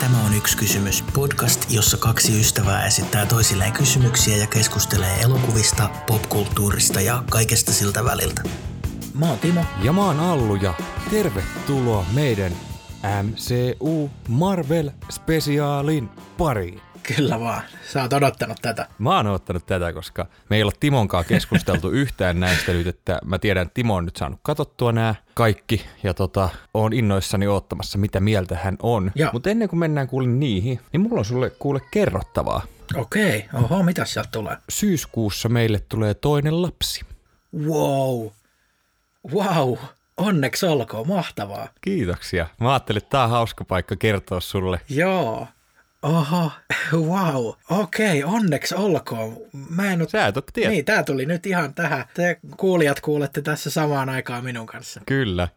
Tämä on yksi kysymys. Podcast, jossa kaksi ystävää esittää toisilleen kysymyksiä ja keskustelee elokuvista, popkulttuurista ja kaikesta siltä väliltä. Mä oon Timo. Ja mä oon Allu ja tervetuloa meidän MCU Marvel Specialin pariin. Kyllä vaan. Sä oot odottanut tätä. Mä oon ottanut tätä, koska me ei olla Timonkaan keskusteltu yhtään näistä nyt, että mä tiedän, että Timo on nyt saanut katsottua nämä kaikki ja tota, oon innoissani oottamassa, mitä mieltä hän on. Mutta ennen kuin mennään kuule niihin, niin mulla on sulle kuule kerrottavaa. Okei, oho, mitä sieltä tulee? Syyskuussa meille tulee toinen lapsi. Wow. Wow. Onneksi olkoon, mahtavaa. Kiitoksia. Mä ajattelin, että tää on hauska paikka kertoa sulle. Joo. Oho, wow. Okei, onneksi olkoon. Mä en oo... Sä et ole tiedä. Niin, tää tuli nyt ihan tähän. Te kuulijat kuulette tässä samaan aikaan minun kanssa. Kyllä.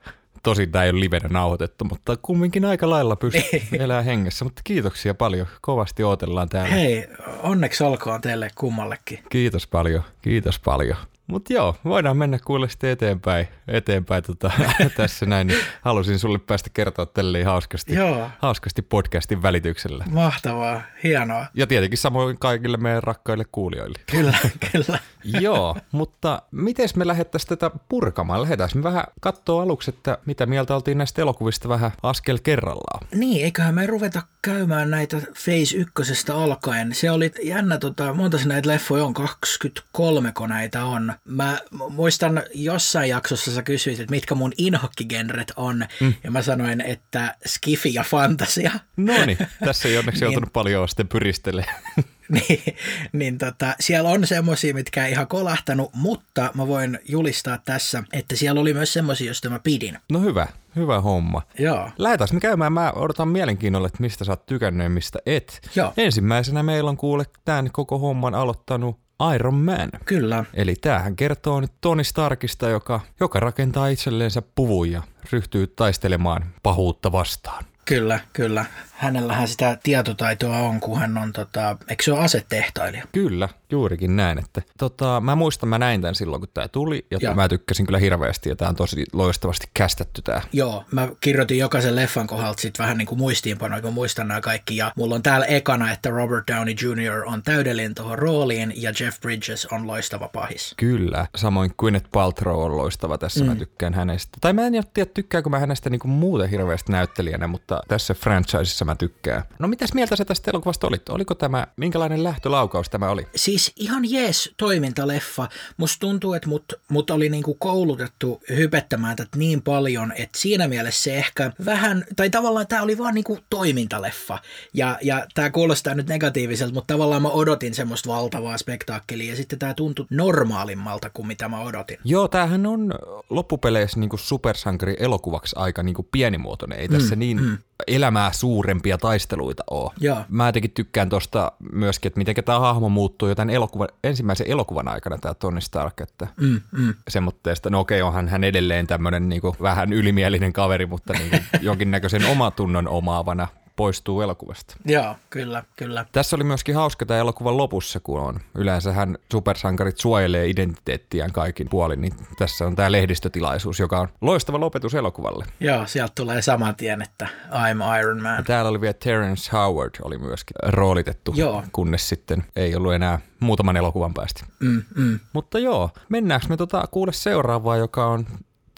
Tosin tämä ei ole livenä nauhoitettu, mutta kumminkin aika lailla pystyy elää hengessä. Mutta kiitoksia paljon. Kovasti odotellaan täällä. Hei, onneksi olkoon teille kummallekin. Kiitos paljon, kiitos paljon. Mutta joo, voidaan mennä kuule sitten eteenpäin, eteenpäin tota, tässä näin. Niin halusin sulle päästä kertoa tälleen hauskasti, Joo. hauskasti podcastin välityksellä. Mahtavaa, hienoa. Ja tietenkin samoin kaikille meidän rakkaille kuulijoille. Kyllä, kyllä. Joo, mutta miten me lähdettäisiin tätä purkamaan? Lähdetään me vähän katsoa aluksi, että mitä mieltä oltiin näistä elokuvista vähän askel kerrallaan. Niin, eiköhän me ruveta käymään näitä Phase ykkösestä alkaen. Se oli jännä, tota, monta näitä leffoja on, 23 kun näitä on. Mä muistan jossain jaksossa sä kysyit, että mitkä mun inhokkigenret on, mm. ja mä sanoin, että skifi ja fantasia. No niin, tässä ei onneksi joutunut paljon sitten pyristelemään. niin, niin tota, siellä on semmosia, mitkä ei ihan kolahtanut, mutta mä voin julistaa tässä, että siellä oli myös semmosia, joista mä pidin. No hyvä, hyvä homma. Joo. Lähdetään me käymään. Mä odotan mielenkiinnolla, että mistä sä oot tykännyt ja mistä et. Joo. Ensimmäisenä meillä on kuule tämän koko homman aloittanut Iron Man. Kyllä. Eli tämähän kertoo nyt Tony Starkista, joka, joka rakentaa itselleensä puvun ja ryhtyy taistelemaan pahuutta vastaan. Kyllä, kyllä. Hänellähän sitä tietotaitoa on, kun hän on, tota, eikö se ole asetehtailija? Kyllä, juurikin näin. Että, tota, mä muistan, mä näin tämän silloin, kun tämä tuli, ja Joo. mä tykkäsin kyllä hirveästi, ja tämä on tosi loistavasti kästetty tämä. Joo, mä kirjoitin jokaisen leffan kohdalta sit vähän niin kuin muistiinpanoja, kun muistan nämä kaikki. Ja mulla on täällä ekana, että Robert Downey Jr. on täydellinen tuohon rooliin ja Jeff Bridges on loistava pahis. Kyllä, samoin Gwyneth Paltrow on loistava tässä, mm. mä tykkään hänestä. Tai mä en tiedä, tykkääkö mä hänestä niinku muuten hirveästi näyttelijänä, mutta tässä franchisessa mä tykkään. No mitäs mieltä sä tästä elokuvasta olit? Oliko tämä, minkälainen lähtölaukaus tämä oli? Siis ihan jees toimintaleffa. Musta tuntuu, että mut, mut oli niinku koulutettu hypettämään tätä niin paljon, että siinä mielessä se ehkä vähän, tai tavallaan tämä oli vaan niinku toimintaleffa. Ja, ja tämä kuulostaa nyt negatiiviselta, mutta tavallaan mä odotin semmoista valtavaa spektaakkelia, ja sitten tämä tuntui normaalimmalta kuin mitä mä odotin. Joo, tämähän on loppupeleissä niinku supersankari elokuvaksi aika niinku pienimuotoinen. Ei tässä niin mm. Elämää suurempia taisteluita ole. Joo. Mä jotenkin tykkään tosta myöskin, että miten tämä hahmo muuttuu jo tämän elokuvan, ensimmäisen elokuvan aikana, tämä Tony Stark, että Mm, mm. semmoitteesta, no okei, onhan hän edelleen tämmöinen niinku vähän ylimielinen kaveri, mutta niinku jonkinnäköisen omatunnon omaavana poistuu elokuvasta. Joo, kyllä, kyllä. Tässä oli myöskin hauska tämä elokuvan lopussa, kun on. Yleensähän supersankarit suojelee identiteettiään kaikin puolin, niin tässä on tämä lehdistötilaisuus, joka on loistava lopetus elokuvalle. Joo, sieltä tulee saman tien, että I'm Iron Man. Ja täällä oli vielä Terence Howard oli myöskin roolitettu, Joo. kunnes sitten ei ollut enää muutaman elokuvan päästä. Mm, mm. Mutta joo, mennäänkö me tota kuule seuraavaa, joka on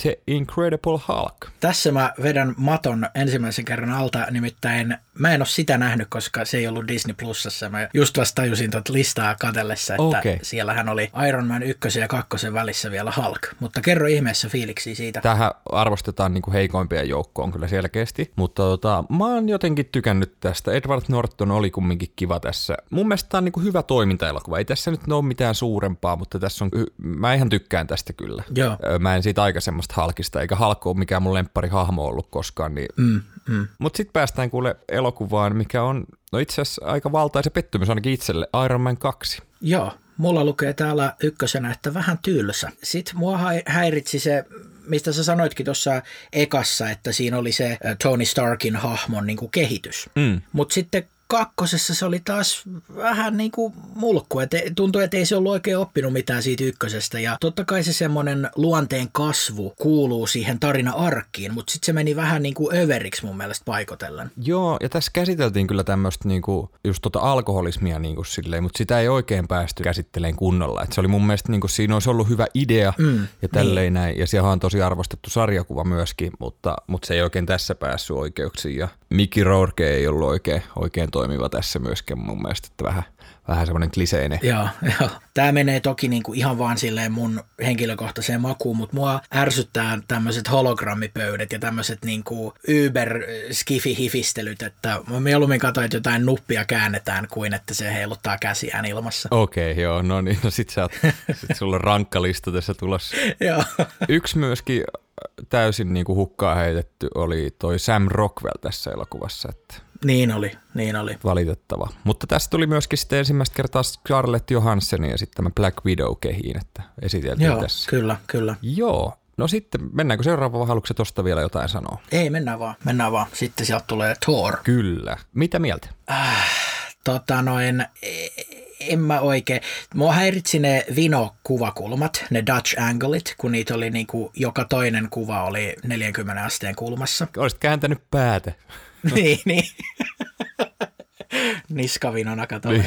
The Incredible Hulk. Tässä mä vedän maton ensimmäisen kerran alta, nimittäin mä en ole sitä nähnyt, koska se ei ollut Disney Plusassa. Mä just vasta tajusin tuota listaa katellessa, että Okei. siellähän oli Iron Man ykkösen ja kakkosen välissä vielä Hulk. Mutta kerro ihmeessä fiiliksi siitä. Tähän arvostetaan niinku heikoimpien joukkoon kyllä selkeästi, mutta tota, mä oon jotenkin tykännyt tästä. Edward Norton oli kumminkin kiva tässä. Mun mielestä tää on niinku hyvä toimintaelokuva. Ei tässä nyt ole mitään suurempaa, mutta tässä on, mä ihan tykkään tästä kyllä. Joo. Mä en siitä aikaisemmasta Halkista, eikä Halk ole mikään mun lemppari hahmo ollut koskaan. Niin... Mm, mm. Mutta sitten päästään kuule elokuvaan, mikä on no itse asiassa aika valtaisa pettymys ainakin itselle, Iron Man 2. Joo, mulla lukee täällä ykkösenä, että vähän tylsä. Sitten mua häiritsi se, mistä sä sanoitkin tuossa ekassa, että siinä oli se äh, Tony Starkin hahmon niin kuin kehitys. Mm. Mutta sitten kakkosessa se oli taas vähän niin kuin mulkku. Et tuntui, että ei se ollut oikein oppinut mitään siitä ykkösestä. Ja totta kai se semmoinen luonteen kasvu kuuluu siihen tarina-arkkiin, mutta sitten se meni vähän niin kuin överiksi mun mielestä paikotellen. Joo, ja tässä käsiteltiin kyllä tämmöistä niinku, just tota alkoholismia niinku silleen, mutta sitä ei oikein päästy käsittelemään kunnolla. Et se oli mun mielestä, niinku, siinä olisi ollut hyvä idea mm, ja tälleen niin. näin. Ja siellä on tosi arvostettu sarjakuva myöskin, mutta, mutta se ei oikein tässä päässyt oikeuksiin. Ja Mickey Rourke ei ollut oikein, oikein toimiva tässä myöskään mun mielestä, että vähän, vähän semmoinen kliseinen. Joo, joo. Tämä menee toki niinku ihan vaan silleen mun henkilökohtaiseen makuun, mutta mua ärsyttää tämmöiset hologrammipöydät ja tämmöiset niinku uber skifi hifistelyt, että mä mieluummin katsoin, että jotain nuppia käännetään kuin että se heiluttaa käsiään ilmassa. Okei, okay, joo, no niin, no sit, sä oot, sit sulla on rankka lista tässä tulossa. joo. Yksi myöskin täysin niin kuin hukkaa heitetty oli toi Sam Rockwell tässä elokuvassa. Että niin oli, niin oli. Valitettava. Mutta tästä tuli myöskin sitten ensimmäistä kertaa Scarlett Johansson ja sitten tämä Black Widow kehiin, että esiteltiin Joo, tässä. kyllä, kyllä. Joo, No sitten, mennäänkö seuraava vai haluatko tuosta vielä jotain sanoa? Ei, mennään vaan, mennään vaan. Sitten sieltä tulee Thor. Kyllä. Mitä mieltä? Äh, tota noin, en mä oikein. Mua häiritsi ne Vino-kuvakulmat, ne Dutch Anglet, kun niitä oli niinku, joka toinen kuva oli 40 asteen kulmassa. Olisit kääntänyt päätä. niin, niin. Niskavinona kato niin.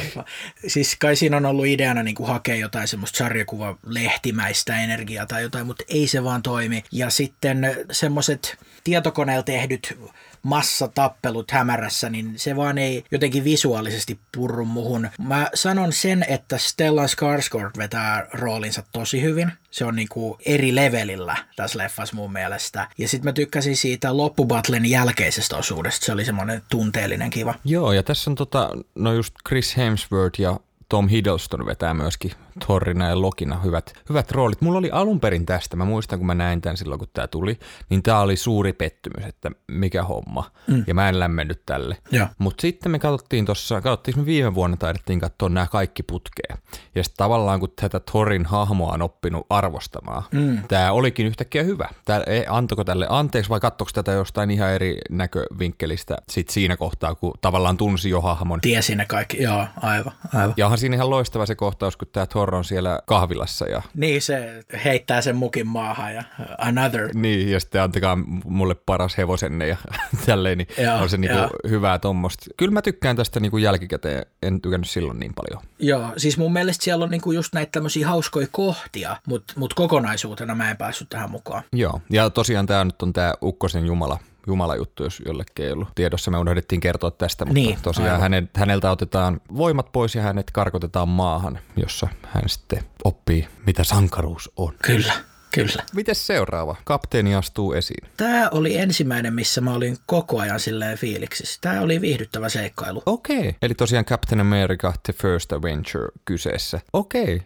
Siis kai siinä on ollut ideana niin kuin hakea jotain semmoista sarjakuva lehtimäistä energiaa tai jotain, mutta ei se vaan toimi. Ja sitten semmoiset tietokoneella tehdyt massatappelut hämärässä, niin se vaan ei jotenkin visuaalisesti purru muhun. Mä sanon sen, että Stellan Skarsgård vetää roolinsa tosi hyvin. Se on niinku eri levelillä tässä leffassa mun mielestä. Ja sitten mä tykkäsin siitä loppubattlen jälkeisestä osuudesta. Se oli semmoinen tunteellinen kiva. Joo, ja tässä on tota, no just Chris Hemsworth ja Tom Hiddleston vetää myöskin Thorina ja Lokina hyvät, hyvät roolit. Mulla oli alun perin tästä, mä muistan kun mä näin tämän silloin kun tämä tuli, niin tämä oli suuri pettymys, että mikä homma. Mm. Ja mä en lämmennyt tälle. Mutta sitten me katsottiin tuossa, katsottiin me viime vuonna taidettiin katsoa nämä kaikki putkeen. Ja sitten tavallaan kun tätä Thorin hahmoa on oppinut arvostamaan, mm. tämä olikin yhtäkkiä hyvä. Tää, ei, antoiko tälle anteeksi vai katsoiko tätä jostain ihan eri näkövinkkelistä sit siinä kohtaa, kun tavallaan tunsi jo hahmon. Tiesi ne kaikki, joo, aivan, aivan. Ja onhan siinä ihan loistava se kohtaus, kun tämä Thor on siellä kahvilassa. Ja... Niin, se heittää sen mukin maahan ja uh, another. Niin, ja sitten antakaa mulle paras hevosenne ja tälleen, niin joo, on se niinku hyvää tuommoista. Kyllä mä tykkään tästä niinku jälkikäteen, en tykännyt silloin niin paljon. Joo, siis mun mielestä siellä on niinku just näitä tämmöisiä hauskoja kohtia, mutta mut kokonaisuutena mä en päässyt tähän mukaan. Joo, ja tosiaan tämä nyt on tämä Ukkosen Jumala Jumala juttu, jos jollekin ei ollut tiedossa. Me unohdettiin kertoa tästä, mutta niin, tosiaan hänet, häneltä otetaan voimat pois ja hänet karkotetaan maahan, jossa hän sitten oppii, mitä sankaruus on. Kyllä. Kyllä. Miten seuraava? Kapteeni astuu esiin. Tämä oli ensimmäinen, missä mä olin koko ajan silleen fiiliksissä. Tämä oli viihdyttävä seikkailu. Okei. Okay. Eli tosiaan Captain America The First Adventure kyseessä. Okei. Okay.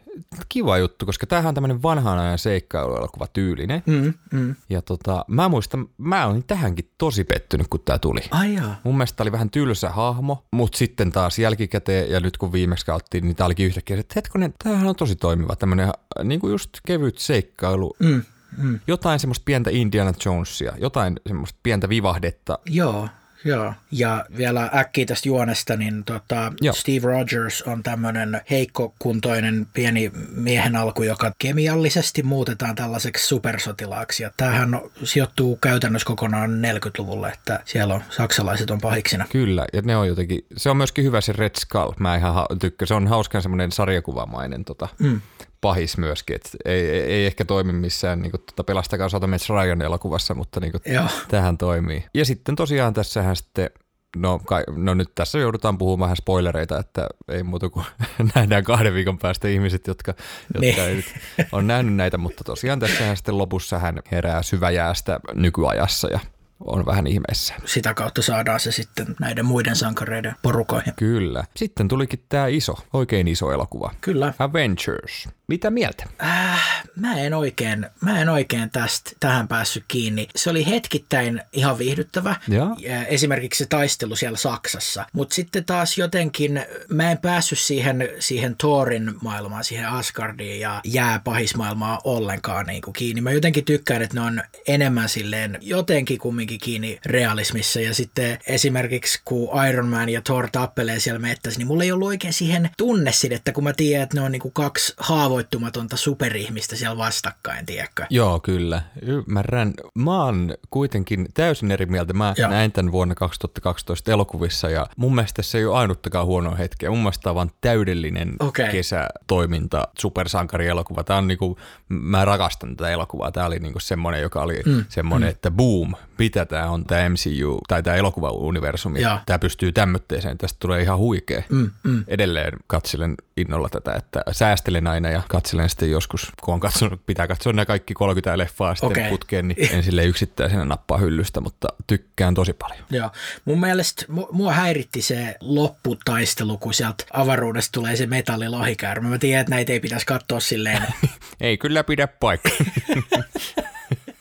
Kiva juttu, koska tämähän on tämmöinen vanhan ajan seikkailuelokuva tyylinen. Mm, mm. Ja tota, mä muistan, mä olin tähänkin tosi pettynyt, kun tämä tuli. Ai jaa. Mun mielestä oli vähän tylsä hahmo, mutta sitten taas jälkikäteen ja nyt kun viimeksi kauttiin, niin tämä olikin yhtäkkiä, että hetkonen, tämähän on tosi toimiva, tämmöinen niin kuin just kevyt seikkailu Mm, mm. Jotain semmoista pientä Indiana Jonesia, jotain semmoista pientä vivahdetta. Joo, Joo, ja vielä äkkiä tästä juonesta, niin tota, Steve Rogers on tämmöinen heikkokuntoinen pieni miehen alku, joka kemiallisesti muutetaan tällaiseksi supersotilaaksi. Ja tämähän sijoittuu käytännössä kokonaan 40-luvulle, että siellä on saksalaiset on pahiksina. Kyllä, ja ne on jotenkin, se on myöskin hyvä se Red Skull, mä ihan tykkään, se on hauskan semmoinen sarjakuvamainen tota, mm pahis myöskin, että ei, ei, ehkä toimi missään niin kuin, tuota, Pelastakaa Satamets Ryan elokuvassa, mutta niin kuin, tähän toimii. Ja sitten tosiaan tässähän sitten No, kai, no nyt tässä joudutaan puhumaan vähän spoilereita, että ei muuta kuin nähdään kahden viikon päästä ihmiset, jotka, jotka niin. ei nyt on nähnyt näitä, mutta tosiaan tässähän sitten lopussa hän herää syväjäästä nykyajassa ja on vähän ihmeessä. Sitä kautta saadaan se sitten näiden muiden sankareiden porukoihin. Kyllä. Sitten tulikin tämä iso, oikein iso elokuva. Kyllä. Avengers. Mitä mieltä? Äh, mä en oikein, mä en oikein tästä tähän päässyt kiinni. Se oli hetkittäin ihan viihdyttävä. Ja. Esimerkiksi se taistelu siellä Saksassa. Mutta sitten taas jotenkin mä en päässyt siihen, siihen Thorin maailmaan, siihen Asgardiin ja jääpahismaailmaan ollenkaan niin kuin kiinni. Mä jotenkin tykkään, että ne on enemmän silleen jotenkin kumminkin jotenkin kiinni realismissa. Ja sitten esimerkiksi kun Iron Man ja Thor tappelee siellä mettässä, niin mulla ei ollut oikein siihen tunnesidettä, kun mä tiedän, että ne on niin kuin kaksi haavoittumatonta superihmistä siellä vastakkain, tiedätkö? Joo, kyllä. Ymmärrän. Mä oon kuitenkin täysin eri mieltä. Mä Joo. näin tämän vuonna 2012 elokuvissa ja mun mielestä se ei ole ainuttakaan huonoa hetkeä. Mun mielestä tämä on vaan täydellinen Okei. kesätoiminta, supersankarielokuva. Tämä on niinku, mä rakastan tätä elokuvaa. Tämä oli niinku semmoinen, joka oli mm. semmoinen, mm. että boom, mitä tämä on tämä MCU tai tämä elokuva-universumi. Tämä pystyy tämmötteeseen. Tästä tulee ihan huikea. Mm, mm. Edelleen katselen innolla tätä, että säästelen aina ja katselen sitten joskus, kun on katsonut, pitää katsoa nämä kaikki 30 leffaa sitten okay. putkeen, niin en sille yksittäisenä nappaa hyllystä, mutta tykkään tosi paljon. Joo. Mun mielestä mu- mua häiritti se lopputaistelu, kun sieltä avaruudesta tulee se metallilohikäärme. Mä tiedän, että näitä ei pitäisi katsoa silleen. Ei kyllä pidä paikkaa.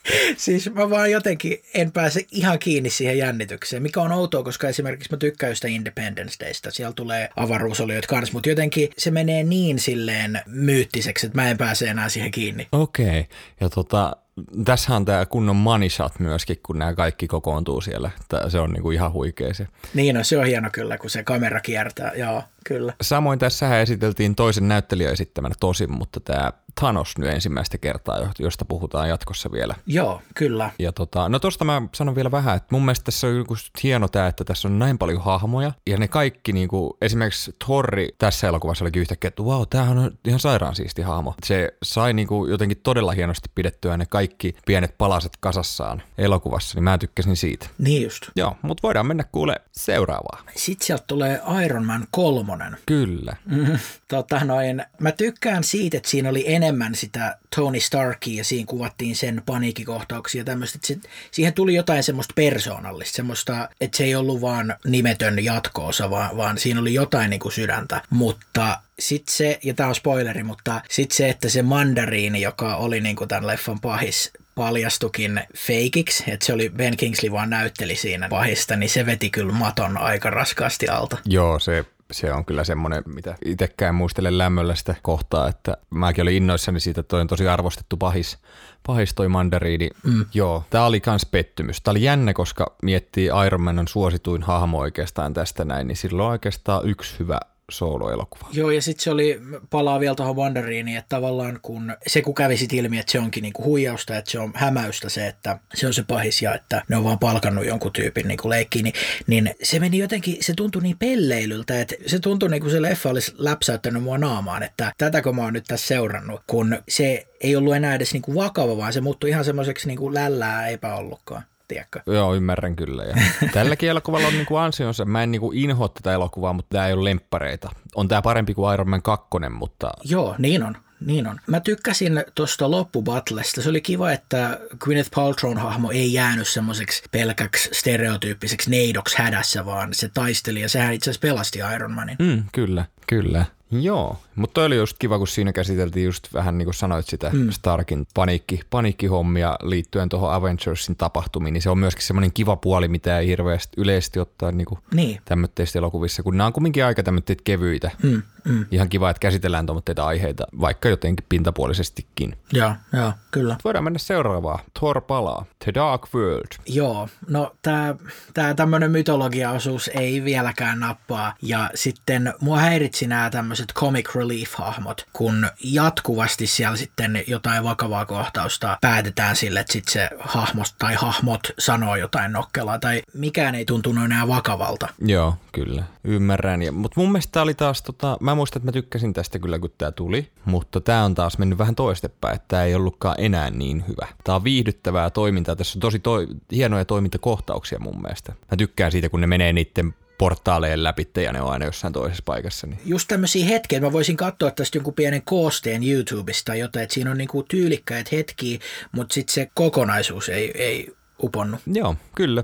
siis mä vaan jotenkin en pääse ihan kiinni siihen jännitykseen, mikä on outoa, koska esimerkiksi mä tykkään just Independence Daysta. Siellä tulee avaruusolioita kanssa, mutta jotenkin se menee niin silleen myyttiseksi, että mä en pääse enää siihen kiinni. Okei, okay. ja tota, tässä on tämä kunnon shot myöskin, kun nämä kaikki kokoontuu siellä. Tää, se on niinku ihan huikea se. Niin on, se on hieno kyllä, kun se kamera kiertää. Joo, kyllä. Samoin tässä esiteltiin toisen näyttelijän esittämänä tosin, mutta tämä Thanos nyt ensimmäistä kertaa, jo- josta puhutaan jatkossa vielä. Joo, kyllä. Ja tota, no tosta mä sanon vielä vähän, että mun mielestä tässä on joku hieno tää, että tässä on näin paljon hahmoja, ja ne kaikki niinku, esimerkiksi Torri tässä elokuvassa olikin yhtäkkiä, että wow, tämähän on ihan sairaan siisti hahmo. Se sai niinku jotenkin todella hienosti pidettyä ne kaikki pienet palaset kasassaan elokuvassa, niin mä tykkäsin siitä. Niin just. Joo, mutta voidaan mennä kuule seuraavaan. Sitten sieltä tulee Iron Man kolmonen. Kyllä. Mm, tota noin, mä tykkään siitä, että siinä oli enemmän sitä Tony Starkia ja siinä kuvattiin sen paniikkikohtauksia ja tämmöistä. Sit, siihen tuli jotain semmoista persoonallista, semmoista, että se ei ollut vaan nimetön jatkoosa, vaan, vaan siinä oli jotain niin kuin sydäntä. Mutta sitten se, ja tämä on spoileri, mutta sitten se, että se mandariini, joka oli niin kuin tämän leffan pahis, paljastukin feikiksi, että se oli Ben Kingsley vaan näytteli siinä pahista, niin se veti kyllä maton aika raskaasti alta. Joo, se, se on kyllä semmoinen, mitä itsekään muistelen lämmöllä sitä kohtaa, että mäkin olin innoissani siitä, että toi on tosi arvostettu pahis, pahis toi mandariini. Mm. Joo, tää oli kans pettymys. Tää oli jännä, koska miettii Iron Man on suosituin hahmo oikeastaan tästä näin, niin sillä on oikeastaan yksi hyvä soloelokuva. Joo, ja sitten se oli, palaa vielä tuohon Wanderiiniin, että tavallaan kun se kun kävi sit ilmi, että se onkin niinku huijausta, että se on hämäystä se, että se on se pahis ja että ne on vaan palkannut jonkun tyypin niinku leikkiin, niin, niin se meni jotenkin, se tuntui niin pelleilyltä, että se tuntui niin kuin se leffa olisi läpsäyttänyt mua naamaan, että tätäkö mä oon nyt tässä seurannut, kun se ei ollut enää edes niinku vakava, vaan se muuttui ihan semmoiseksi niinku lällää eipä ollutkaan. Tiedätkö? Joo, ymmärrän kyllä. Ja tälläkin elokuvalla on niinku ansionsa. Mä en niinku inhoa tätä elokuvaa, mutta tämä ei ole lemppareita. On tämä parempi kuin Iron Man 2, mutta Joo, niin on. Niin on. Mä tykkäsin tuosta loppubatlesta. Se oli kiva, että Gwyneth Paltrown hahmo ei jäänyt semmoiseksi pelkäksi stereotyyppiseksi neidoksi hädässä, vaan se taisteli ja sehän itse asiassa pelasti Iron Manin. mm, kyllä, kyllä. Joo, mutta toi oli just kiva, kun siinä käsiteltiin just vähän niin kuin sanoit sitä mm. Starkin paniikki, paniikkihommia liittyen tuohon Avengersin tapahtumiin, niin se on myöskin semmoinen kiva puoli, mitä ei hirveästi yleisesti ottaa niin Niin. tämmöitteistä elokuvissa, kun nämä on kumminkin aika tämmöitä kevyitä. Mm, mm. Ihan kiva, että käsitellään tuommoitteita aiheita, vaikka jotenkin pintapuolisestikin. Joo, joo, kyllä. Voidaan mennä seuraavaan. Thor palaa. The Dark World. Joo, no tämä tää tämmöinen mytologiaosuus ei vieläkään nappaa. Ja sitten mua häiritsi nämä tämmöiset comic relief-hahmot, kun jatkuvasti siellä sitten jotain vakavaa kohtausta päätetään sille, että sitten se hahmo tai hahmot sanoo jotain nokkelaa, tai mikään ei tuntunut enää vakavalta. Joo, kyllä. Ymmärrän. Mutta mun mielestä tää oli taas, tota, mä muistan, että mä tykkäsin tästä kyllä, kun tämä tuli, mutta tämä on taas mennyt vähän toistepäin, että tämä ei ollutkaan enää niin hyvä. Tämä on viihdyttävää toimintaa, tässä on tosi toi, hienoja toimintakohtauksia mun mielestä. Mä tykkään siitä, kun ne menee niiden portaalejen läpi ja ne on aina jossain toisessa paikassa. Niin. Just tämmöisiä hetkiä, että mä voisin katsoa tästä jonkun pienen koosteen YouTubesta jotain, että siinä on niinku tyylikkäitä hetkiä, mutta sitten se kokonaisuus ei, ei uponnut. Joo, kyllä.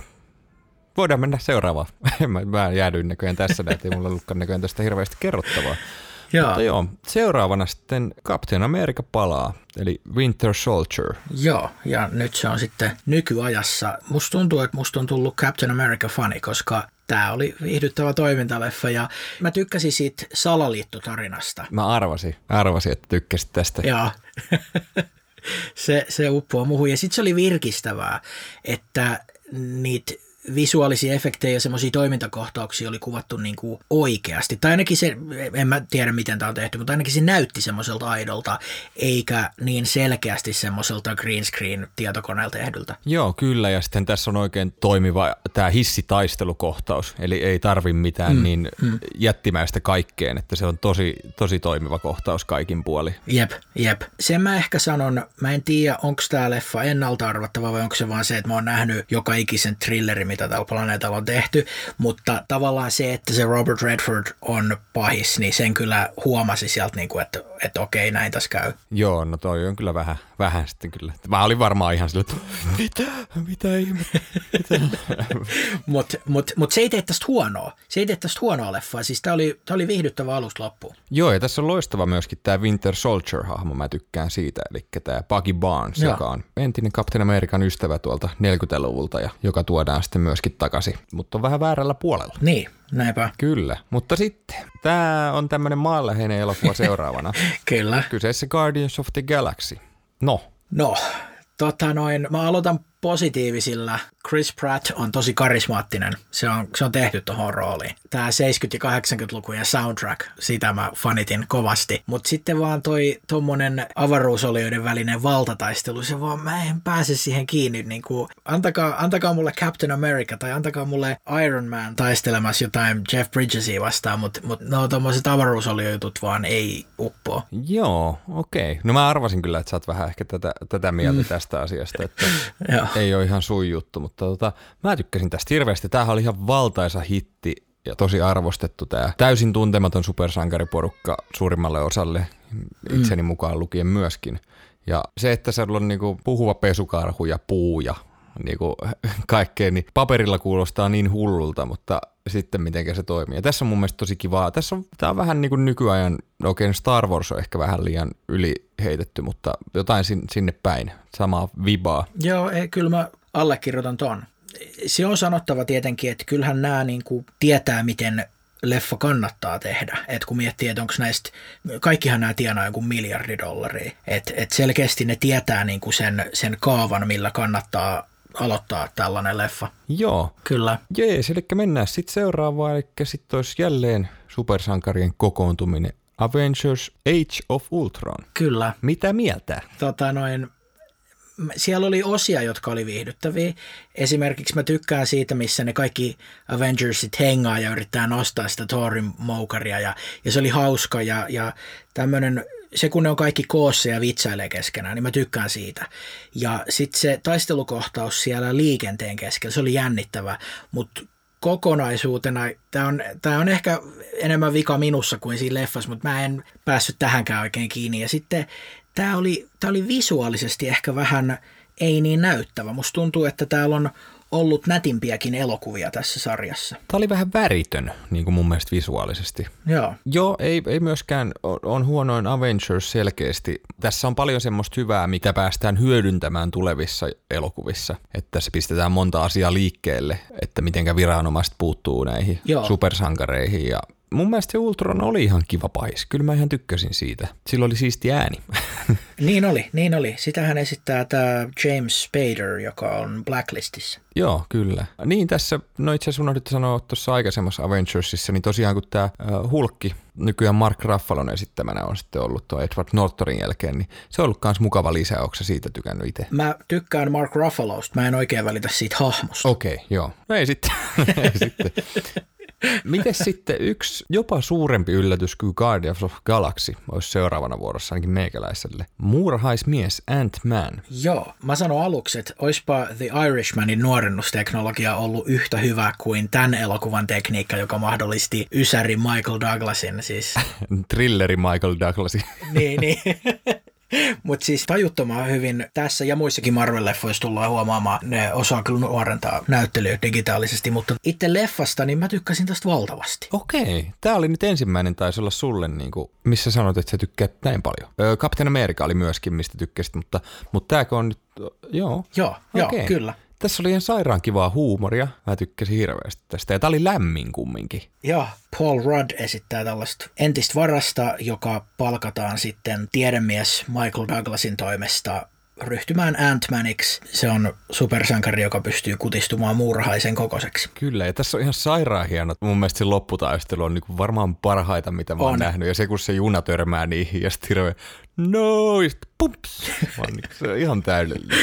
Voidaan mennä seuraavaan. mä, mä jäädyin näköjään tässä, että ei mulla ollutkaan näköjään tästä hirveästi kerrottavaa. Joo. Mutta joo, seuraavana sitten Captain America palaa, eli Winter Soldier. Joo, ja nyt se on sitten nykyajassa. Musta tuntuu, että musta on tullut Captain America-fani, koska tämä oli viihdyttävä toimintaleffa ja mä tykkäsin siitä salaliittotarinasta. Mä arvasin, arvasin että tykkäsit tästä. Joo. se, se uppoo muuhun. Ja sitten se oli virkistävää, että niitä visuaalisia efektejä ja semmoisia toimintakohtauksia oli kuvattu niin kuin oikeasti. Tai ainakin se, en mä tiedä miten tämä on tehty, mutta ainakin se näytti semmoiselta aidolta, eikä niin selkeästi semmoiselta green screen tietokoneelta tehdyltä. Joo, kyllä. Ja sitten tässä on oikein toimiva tämä hissitaistelukohtaus. Eli ei tarvi mitään mm, niin mm. jättimäistä kaikkeen, että se on tosi, tosi toimiva kohtaus kaikin puoli. Jep, jep. Sen mä ehkä sanon, mä en tiedä, onko tämä leffa ennalta arvattava vai onko se vaan se, että mä oon nähnyt joka ikisen thrillerin, mitä tällä planeetalla on tehty, mutta tavallaan se, että se Robert Redford on pahis, niin sen kyllä huomasi sieltä, niin kuin, että, että okei, näin tässä käy. Joo, no toi on kyllä vähän, vähän sitten kyllä. Mä olin varmaan ihan sillä, että mitä, mitä ihmettä. Mutta mut, mut se ei tee tästä huonoa. Se ei tee tästä huonoa leffaa. Siis tää oli, tää oli viihdyttävä alusta loppuun. Joo, ja tässä on loistava myöskin tämä Winter Soldier-hahmo, mä tykkään siitä, eli tämä Buggy Barnes, Joo. joka on entinen Captain American ystävä tuolta 40-luvulta, ja joka tuodaan sitten myöskin takaisin, mutta on vähän väärällä puolella. Niin, näinpä. Kyllä, mutta sitten tämä on tämmöinen maanläheinen elokuva seuraavana. Kyllä. Kyseessä Guardians of the Galaxy. No. No, tota noin, mä aloitan positiivisilla. Chris Pratt on tosi karismaattinen. Se on, se on tehty tuohon rooliin. Tämä 70- ja 80-lukujen soundtrack, sitä mä fanitin kovasti. Mutta sitten vaan toi tuommoinen avaruusolioiden välinen valtataistelu, se vaan mä en pääse siihen kiinni. Niin kuin, antakaa, antakaa mulle Captain America tai antakaa mulle Iron Man taistelemassa jotain Jeff Bridgesia vastaan, mutta mut, no tuommoiset avaruusoliojutut vaan ei uppoa. Joo, okei. Okay. No mä arvasin kyllä, että sä oot vähän ehkä tätä, tätä mieltä mm. tästä asiasta. Että ei ole ihan sun juttu, mutta tota, mä tykkäsin tästä hirveästi. Tämähän oli ihan valtaisa hitti ja tosi arvostettu tämä täysin tuntematon supersankariporukka suurimmalle osalle, itseni mm. mukaan lukien myöskin. Ja se, että se on niinku puhuva pesukarhu ja puu ja niinku kaikkea, niin paperilla kuulostaa niin hullulta, mutta sitten miten se toimii. Ja tässä on mun mielestä tosi kivaa. Tässä on, tää on vähän niin kuin nykyajan, no okei Star Wars on ehkä vähän liian yliheitetty, mutta jotain sinne päin, samaa vibaa. Joo, ei, kyllä mä allekirjoitan ton. Se on sanottava tietenkin, että kyllähän nämä niin kuin tietää, miten leffa kannattaa tehdä. Et kun miettii, että onko näistä, kaikkihan nämä tienaa joku miljardi dollaria. Että et selkeästi ne tietää niin kuin sen, sen kaavan, millä kannattaa aloittaa tällainen leffa. Joo. Kyllä. Jees, eli mennään sitten seuraavaan, eli sitten olisi jälleen supersankarien kokoontuminen Avengers Age of Ultron. Kyllä. Mitä mieltä? Tota noin, siellä oli osia, jotka oli viihdyttäviä. Esimerkiksi mä tykkään siitä, missä ne kaikki Avengersit hengaa ja yrittää nostaa sitä Thorin moukaria ja, ja se oli hauska ja, ja tämmöinen se kun ne on kaikki koossa ja vitsailee keskenään, niin mä tykkään siitä. Ja sitten se taistelukohtaus siellä liikenteen keskellä, se oli jännittävä, mutta kokonaisuutena, tämä on, tää on ehkä enemmän vika minussa kuin siinä leffassa, mutta mä en päässyt tähänkään oikein kiinni. Ja sitten tämä oli, tää oli visuaalisesti ehkä vähän ei niin näyttävä. Musta tuntuu, että täällä on ollut nätimpiäkin elokuvia tässä sarjassa. Tämä oli vähän väritön, niin kuin mun mielestä visuaalisesti. Joo. Joo, ei, ei myöskään, on huonoin Avengers selkeästi. Tässä on paljon semmoista hyvää, mitä päästään hyödyntämään tulevissa elokuvissa. Että se pistetään monta asiaa liikkeelle, että mitenkä viranomaiset puuttuu näihin Joo. supersankareihin ja mun mielestä se Ultron oli ihan kiva pahis. Kyllä mä ihan tykkäsin siitä. Sillä oli siisti ääni. niin oli, niin oli. Sitähän esittää tämä James Spader, joka on Blacklistissa. Joo, kyllä. Niin tässä, no itse asiassa unohdit sanoa tuossa aikaisemmassa Avengersissa, niin tosiaan kun tämä uh, Hulkki, nykyään Mark Ruffalon esittämänä on sitten ollut tuo Edward Nortonin jälkeen, niin se on ollut myös mukava lisä. Onko siitä tykännyt itse? Mä tykkään Mark Ruffalosta, mä en oikein välitä siitä hahmosta. Okei, okay, joo. No ei sitten. ei sitten. Miten sitten yksi jopa suurempi yllätys kuin Guardians of Galaxy olisi seuraavana vuorossa ainakin meikäläiselle? Muurahaismies Ant-Man. Joo, mä sanon aluksi, että oispa The Irishmanin nuorennusteknologia ollut yhtä hyvä kuin tämän elokuvan tekniikka, joka mahdollisti Ysäri Michael Douglasin. Siis... Thrilleri Michael Douglasin. niin, niin. Mutta siis tajuttoman hyvin tässä ja muissakin Marvel-leffoissa tullaan huomaamaan, ne osaa kyllä nuorentaa näyttelyä digitaalisesti, mutta itse leffasta, niin mä tykkäsin tästä valtavasti. Okei, tämä oli nyt ensimmäinen taisi olla sulle, niin kuin, missä sanoit, että sä tykkäät näin paljon. Öö, Captain America oli myöskin, mistä tykkäsit, mutta, mutta tämäkö on nyt, joo. Joo, okay. joo kyllä. Tässä oli ihan sairaan kivaa huumoria. Mä tykkäsin hirveästi tästä. Ja tää oli lämmin kumminkin. Joo, Paul Rudd esittää tällaista entistä varasta, joka palkataan sitten tiedemies Michael Douglasin toimesta ryhtymään Ant-Maniksi. Se on supersankari, joka pystyy kutistumaan muurahaisen kokoiseksi. Kyllä, ja tässä on ihan sairaan hieno. Mun mielestä se lopputaistelu on niin varmaan parhaita, mitä mä oon on. nähnyt. Ja se, kun se juna törmää niihin ja sitten hirveä no, ja sitten pumps. Niin, se on ihan täydellinen.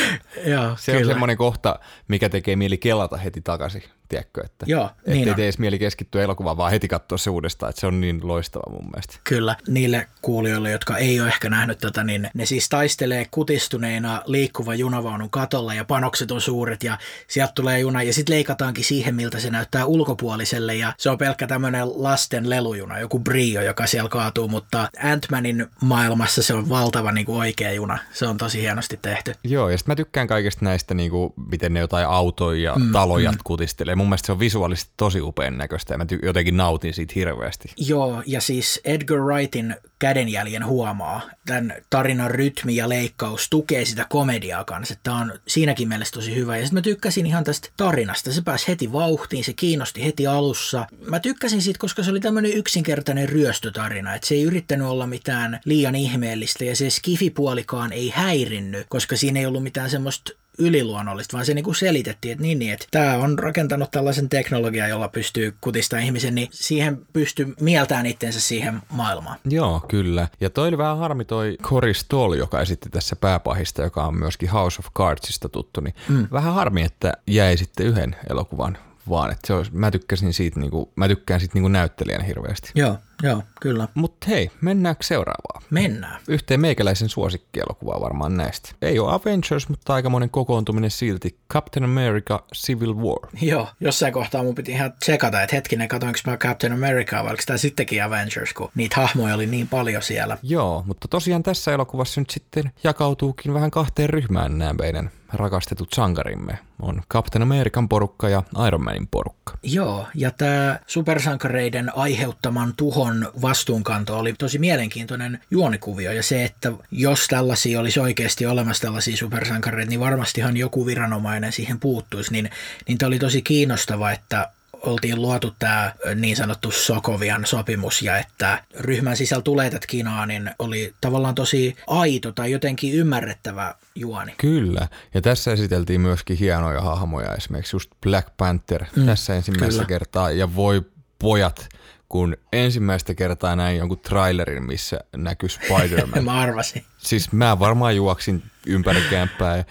Joo, se kyllä. on semmoinen kohta, mikä tekee mieli kelata heti takaisin, tiedätkö? Että, Joo, niin ei tee edes mieli keskittyä elokuvaan, vaan heti katsoa se uudestaan, että se on niin loistava mun mielestä. Kyllä, niille kuulijoille, jotka ei ole ehkä nähnyt tätä, niin ne siis taistelee kutistuneena liikkuva junavaunun katolla ja panokset on suuret ja sieltä tulee juna ja sitten leikataankin siihen, miltä se näyttää ulkopuoliselle ja se on pelkkä tämmöinen lasten lelujuna, joku brio, joka siellä kaatuu, mutta Ant-Manin maailmassa se on valtava niin kuin oikea juna. Se on tosi hienosti tehty. Joo, ja sitten mä tykkään kaikista näistä, niin kuin, miten ne jotain autoja ja mm, taloja mm. kutistelee. Mun mielestä se on visuaalisesti tosi upean näköistä ja mä ty- jotenkin nautin siitä hirveästi. Joo, ja siis Edgar Wrightin kädenjäljen huomaa. Tämän tarinan rytmi ja leikkaus tukee sitä komediaa kanssa. Tämä on siinäkin mielessä tosi hyvä. Ja sitten mä tykkäsin ihan tästä tarinasta. Se pääsi heti vauhtiin, se kiinnosti heti alussa. Mä tykkäsin siitä, koska se oli tämmöinen yksinkertainen ryöstötarina. Että se ei yrittänyt olla mitään liian ihmeellistä ja se skifipuolikaan ei häirinnyt, koska siinä ei ollut mitään semmoista yliluonnollista, vaan se niinku selitettiin, että niin, niin että tämä on rakentanut tällaisen teknologian, jolla pystyy kutistamaan ihmisen, niin siihen pystyy mieltämään itsensä siihen maailmaan. Joo, kyllä. Ja toi oli vähän harmi toi Cory Stoll, joka esitti tässä pääpahista, joka on myöskin House of Cardsista tuttu, niin mm. vähän harmi, että jäi sitten yhden elokuvan vaan. Että se olisi, mä tykkäsin siitä, niin kuin, mä tykkään siitä niin kuin näyttelijän hirveästi. Joo, joo, kyllä. Mutta hei, mennäänkö seuraavaan? Mennään. Yhteen meikäläisen suosikkielokuvaa varmaan näistä. Ei ole Avengers, mutta aikamoinen kokoontuminen silti. Captain America Civil War. Joo, jossain kohtaa mun piti ihan tsekata, että hetkinen, katoinko mä Captain Americaa, vai oliko tämä sittenkin Avengers, kun niitä hahmoja oli niin paljon siellä. Joo, mutta tosiaan tässä elokuvassa nyt sitten jakautuukin vähän kahteen ryhmään nämä meidän rakastetut sankarimme. On Captain American porukka ja Iron Manin porukka. Joo, ja tämä supersankareiden aiheuttaman tuhon vastuunkanto oli tosi mielenkiintoinen juonikuvio. Ja se, että jos tällaisia olisi oikeasti olemassa tällaisia supersankareita, niin varmastihan joku viranomainen siihen puuttuisi. Niin, niin tämä oli tosi kiinnostava, että oltiin luotu tämä niin sanottu Sokovian sopimus ja että ryhmän sisällä tulee tätä kinaa, niin oli tavallaan tosi aito tai jotenkin ymmärrettävä juoni. Kyllä, ja tässä esiteltiin myöskin hienoja hahmoja, esimerkiksi just Black Panther mm, tässä ensimmäistä kyllä. kertaa, ja voi pojat, kun ensimmäistä kertaa näin jonkun trailerin, missä näkyy Spider-Man. mä arvasin. Siis mä varmaan juoksin ympäri kämppää ja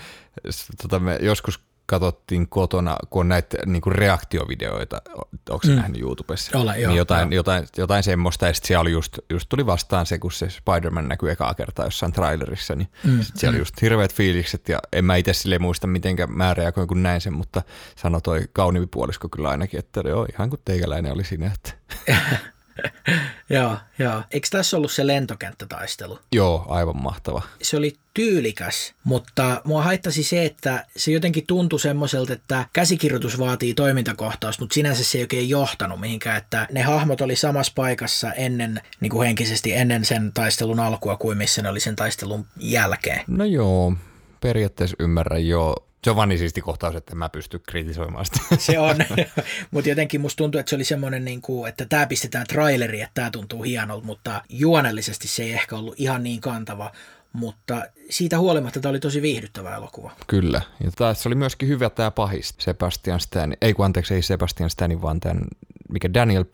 tota, me joskus katsottiin kotona, kun on näitä niinku reaktiovideoita, onko mm. nähnyt YouTubessa? Ole, joo, niin jotain, joo. jotain, jotain semmoista, ja sitten siellä oli just, just tuli vastaan se, kun se Spider-Man näkyy ekaa kertaa jossain trailerissa, niin mm. sit siellä mm. oli just hirveät fiilikset, ja en mä itse sille muista, miten mä reagoin, kun näin sen, mutta sanoi toi kauniimpi puolisko kyllä ainakin, että joo, ihan kuin teikäläinen oli siinä, että joo, joo. Eikö tässä ollut se lentokenttätaistelu? Joo, aivan mahtava. Se oli tyylikäs, mutta mua haittasi se, että se jotenkin tuntui semmoiselta, että käsikirjoitus vaatii toimintakohtausta, mutta sinänsä se ei oikein johtanut mihinkään, että ne hahmot oli samassa paikassa ennen, niin kuin henkisesti ennen sen taistelun alkua kuin missä ne oli sen taistelun jälkeen. No joo, periaatteessa ymmärrän joo. Se on vaan niin siisti kohtaus, että mä pysty kritisoimaan sitä. Se on, mutta jotenkin musta tuntuu, että se oli semmoinen, niin kuin, että tämä pistetään traileri, että tämä tuntuu hienolta, mutta juonellisesti se ei ehkä ollut ihan niin kantava, mutta siitä huolimatta tämä oli tosi viihdyttävä elokuva. Kyllä, ja tässä oli myöskin hyvä tämä pahis, Sebastian Stan, ei kun anteeksi, ei Sebastian Stanin, vaan tämän, mikä Daniel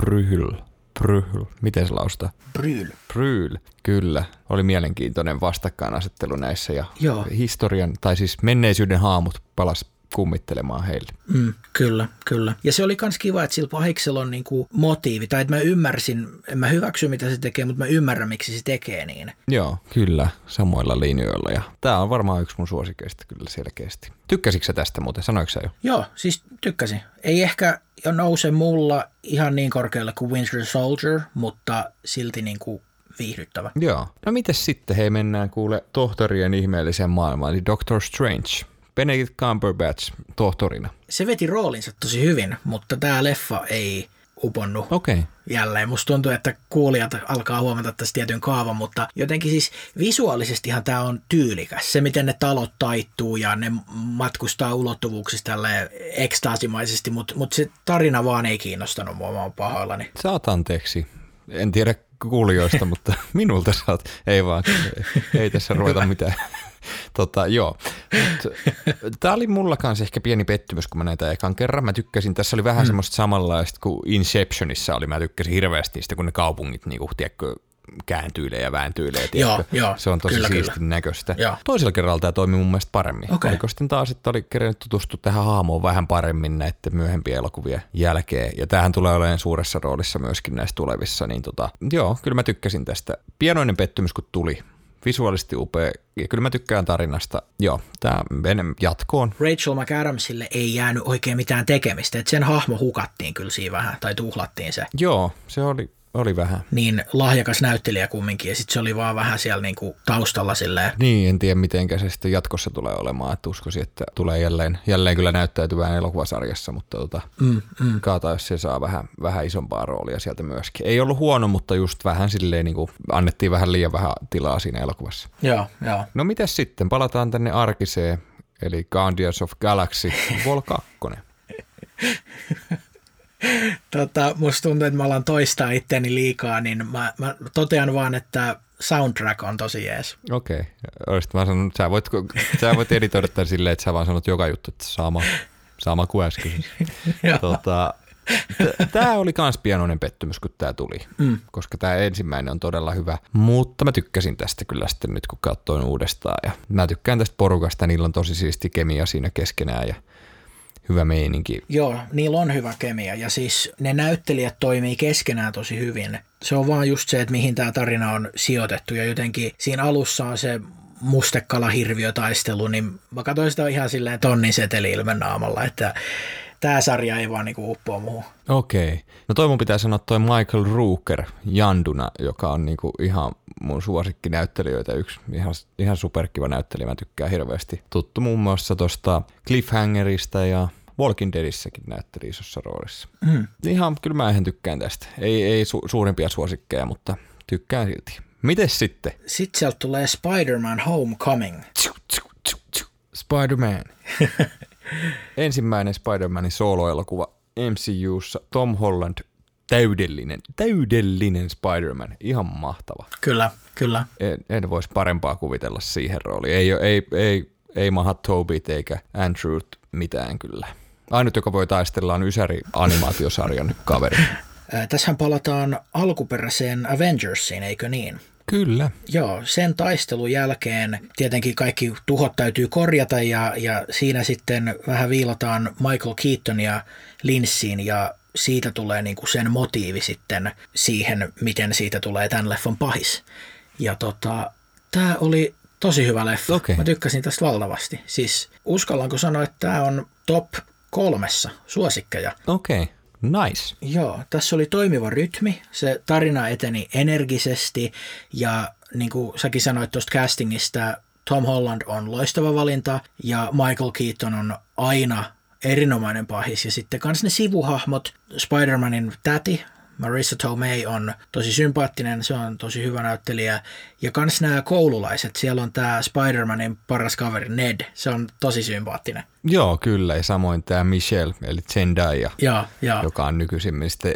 Bryhl, Bryhl, miten se lausutaan? Bryhl. Bryhl, kyllä. Oli mielenkiintoinen vastakkainasettelu näissä ja Joo. historian, tai siis menneisyyden haamut palas kummittelemaan heille. Mm, kyllä, kyllä. Ja se oli myös kiva, että sillä pahiksella on niinku motiivi, tai että mä ymmärsin, en mä hyväksy mitä se tekee, mutta mä ymmärrän miksi se tekee niin. Joo, kyllä, samoilla linjoilla. Ja tämä on varmaan yksi mun suosikeista kyllä selkeästi. Tykkäsitkö tästä muuten, sanoiko sä jo? Joo, siis tykkäsin. Ei ehkä jo nouse mulla ihan niin korkealle kuin Winter Soldier, mutta silti niin kuin viihdyttävä. Joo. No miten sitten, hei mennään kuule tohtorien ihmeelliseen maailmaan, eli Doctor Strange. Benedict Cumberbatch tohtorina. Se veti roolinsa tosi hyvin, mutta tämä leffa ei uponnut okay. jälleen. Musta tuntuu, että kuulijat alkaa huomata tässä tietyn kaavan, mutta jotenkin siis visuaalisestihan tämä on tyylikäs. Se, miten ne talot taittuu ja ne matkustaa ulottuvuuksista tälle ekstaasimaisesti, mutta, mutta se tarina vaan ei kiinnostanut mua, mä oon pahoillani. Saat anteeksi. En tiedä kuulijoista, mutta minulta saat. Ei vaan, ei tässä ruveta mitään tota, joo. Tämä oli mulla kanssa ehkä pieni pettymys, kun mä näitä ekan kerran. Mä tykkäsin, tässä oli vähän mm. semmoista samanlaista kuin Inceptionissa oli. Mä tykkäsin hirveästi sitä, kun ne kaupungit, niin kuin, tiedätkö, kääntyilee ja vääntyilee. Joo, joo, se on tosi kyllä, siistin kyllä. näköistä. Joo. Toisella kerralla tämä toimi mun mielestä paremmin. Okei. Oliko sitten taas, että oli kerennyt tutustua tähän haamoon vähän paremmin näiden myöhempien elokuvien jälkeen. Ja tähän tulee olemaan suuressa roolissa myöskin näissä tulevissa. Niin tota, joo, kyllä mä tykkäsin tästä. Pienoinen pettymys kun tuli. Visuaalisesti upea. Ja kyllä mä tykkään tarinasta. Joo, tämä menee jatkoon. Rachel McAdamsille ei jäänyt oikein mitään tekemistä, että sen hahmo hukattiin kyllä siinä vähän, tai tuhlattiin se. Joo, se oli, oli vähän. Niin lahjakas näyttelijä kumminkin, ja sitten se oli vaan vähän siellä niinku taustalla silleen. Niin, en tiedä mitenkä se sitten jatkossa tulee olemaan, että uskoisin, että tulee jälleen, jälleen kyllä näyttäytyvään elokuvasarjassa, mutta tota, Mm, mm. kaata, jos se saa vähän, vähän isompaa roolia sieltä myöskin. Ei ollut huono, mutta just vähän silleen niin kuin annettiin vähän liian vähän tilaa siinä elokuvassa. Joo, joo. No mitäs sitten? Palataan tänne arkiseen, eli Guardians of Galaxy Vol 2. Tota, musta tuntuu, että mä alan toistaa itteni liikaa, niin mä, mä totean vaan, että soundtrack on tosi jees. Okei. Olisit vaan sanonut, sä voit, sä voit editoida tämän silleen, että sä vaan sanot joka juttu, että sama, sama kuin äsken. Tota, Tämä oli kans pienoinen pettymys, kun tämä tuli, mm. koska tämä ensimmäinen on todella hyvä, mutta mä tykkäsin tästä kyllä sitten nyt, kun katsoin uudestaan. Ja mä tykkään tästä porukasta, niillä on tosi siisti kemia siinä keskenään ja hyvä meininki. Joo, niillä on hyvä kemia ja siis ne näyttelijät toimii keskenään tosi hyvin. Se on vaan just se, että mihin tämä tarina on sijoitettu ja jotenkin siinä alussa on se mustekala-hirviötaistelu, niin mä katsoin sitä ihan silleen tonnin seteli ilmen naamalla, että tämä sarja ei vaan niinku uppoa muuhun. Okei. No toi mun pitää sanoa toi Michael Rooker Janduna, joka on niinku ihan mun suosikkinäyttelijöitä, yksi ihan, ihan superkiva näyttelijä, mä tykkään hirveästi. Tuttu muun muassa tosta Cliffhangerista ja Walking Deadissäkin näytteli isossa roolissa. Mm. Ihan, kyllä mä ihan tykkään tästä. Ei, ei su- suurimpia suosikkeja, mutta tykkään silti. Mites sitten? Sitten sieltä tulee Spider-Man Homecoming. Spider-Man. Ensimmäinen Spider-Manin soloelokuva MCUssa. Tom Holland, täydellinen, täydellinen Spider-Man. Ihan mahtava. Kyllä, kyllä. En, en voisi parempaa kuvitella siihen rooliin. Ei, ei, ei, ei maha Tobit eikä Andrew mitään kyllä. Ainut, joka voi taistella, on Ysäri animaatiosarjan kaveri. Tässähän palataan alkuperäiseen Avengersiin, eikö niin? Kyllä. Joo, sen taistelun jälkeen tietenkin kaikki tuhot täytyy korjata ja, ja siinä sitten vähän viilataan Michael Keatonia linssiin ja siitä tulee niin kuin sen motiivi sitten siihen, miten siitä tulee tämän leffan pahis. Ja tota, tämä oli tosi hyvä leffa. Okei. Mä tykkäsin tästä valtavasti. Siis uskallanko sanoa, että tämä on top kolmessa suosikkeja. Okei. Okay. Nice. Joo, tässä oli toimiva rytmi, se tarina eteni energisesti ja niin kuin säkin sanoit tuosta castingista, Tom Holland on loistava valinta ja Michael Keaton on aina erinomainen pahis ja sitten kans ne sivuhahmot, Spider-Manin täti, Marissa Tomei on tosi sympaattinen, se on tosi hyvä näyttelijä. Ja kans nämä koululaiset, siellä on tämä Spider-Manin paras kaveri Ned, se on tosi sympaattinen. Joo, kyllä. Ja samoin tämä Michelle, eli Zendaya, Ja, ja joka on nykyisin sitten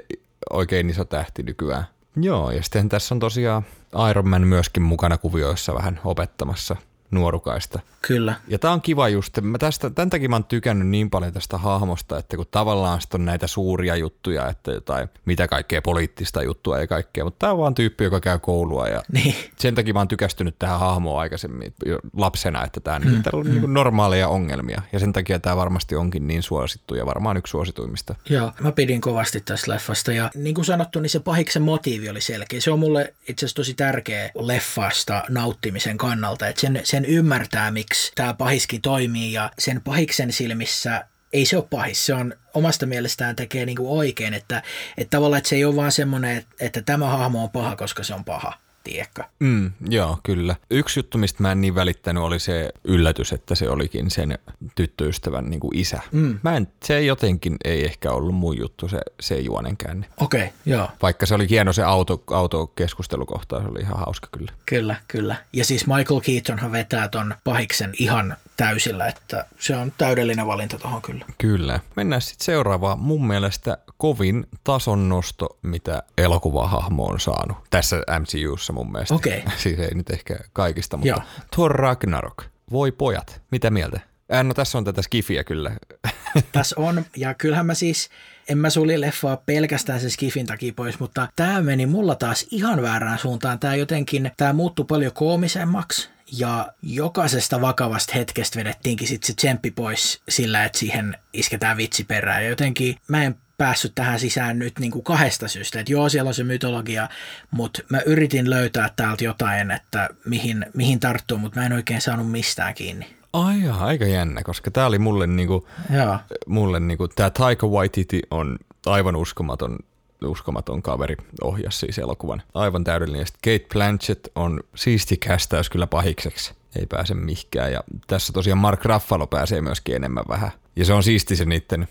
oikein iso tähti nykyään. Joo, ja sitten tässä on tosiaan Iron Man myöskin mukana kuvioissa vähän opettamassa nuorukaista. kyllä. Ja tää on kiva just, mä tästä, tämän takia mä oon tykännyt niin paljon tästä hahmosta, että kun tavallaan sit on näitä suuria juttuja, että jotain, mitä kaikkea poliittista juttua ja kaikkea, mutta tää on vaan tyyppi, joka käy koulua ja Niin. sen takia mä oon tykästynyt tähän hahmoon aikaisemmin lapsena, että tää mm, täällä on mm. niin normaaleja ongelmia ja sen takia tämä varmasti onkin niin suosittu ja varmaan yksi suosituimmista. Joo, mä pidin kovasti tästä leffasta ja niin kuin sanottu, niin se pahiksen motiivi oli selkeä. Se on mulle itse asiassa tosi tärkeä leffasta nauttimisen kannalta, että sen, sen ymmärtää, miksi tämä pahiskin toimii ja sen pahiksen silmissä ei se ole pahis, se on omasta mielestään tekee niin kuin oikein, että, että tavallaan että se ei ole vaan semmoinen, että, että tämä hahmo on paha, koska se on paha, tiedätkö? Mm, joo, kyllä. Yksi juttu, mistä mä en niin välittänyt, oli se yllätys, että se olikin sen tyttöystävän niin kuin isä. Mm. Mä en, se jotenkin ei ehkä ollut mun juttu, se, se juonen käänne. Okei, okay, joo. Vaikka se oli hieno se auto, autokeskustelukohtaus, se oli ihan hauska kyllä. Kyllä, kyllä. Ja siis Michael Keatonhan vetää ton pahiksen ihan täysillä, että se on täydellinen valinta tuohon kyllä. Kyllä. Mennään sitten seuraavaan. Mun mielestä kovin tason nosto, mitä elokuvahahmo on saanut. Tässä MCUssa mun mielestä. Okei. siis ei nyt ehkä kaikista, mutta Joo. Thor Ragnarok. Voi pojat, mitä mieltä? Äh, no tässä on tätä skifiä kyllä. Tässä on, ja kyllähän mä siis, en mä sulje leffaa pelkästään se skifin takia pois, mutta tämä meni mulla taas ihan väärään suuntaan. Tämä jotenkin, tämä muuttui paljon koomisemmaksi, ja jokaisesta vakavasta hetkestä vedettiinkin sitten se tsemppi pois sillä, että siihen isketään vitsi perään. Ja jotenkin mä en päässyt tähän sisään nyt niin kuin kahdesta syystä. Että joo, siellä on se mytologia, mutta mä yritin löytää täältä jotain, että mihin, mihin tarttuu, mutta mä en oikein saanut mistään kiinni. Ai jaa, aika jännä, koska tämä oli mulle niinku, Joo. mulle niinku, tämä Taika Waititi on aivan uskomaton uskomaton kaveri ohjasi siis elokuvan. Aivan täydellinen. Sitten Kate Blanchett on siisti kästäys kyllä pahikseksi. Ei pääse mihinkään. Ja tässä tosiaan Mark Ruffalo pääsee myöskin enemmän vähän. Ja se on siisti se niiden,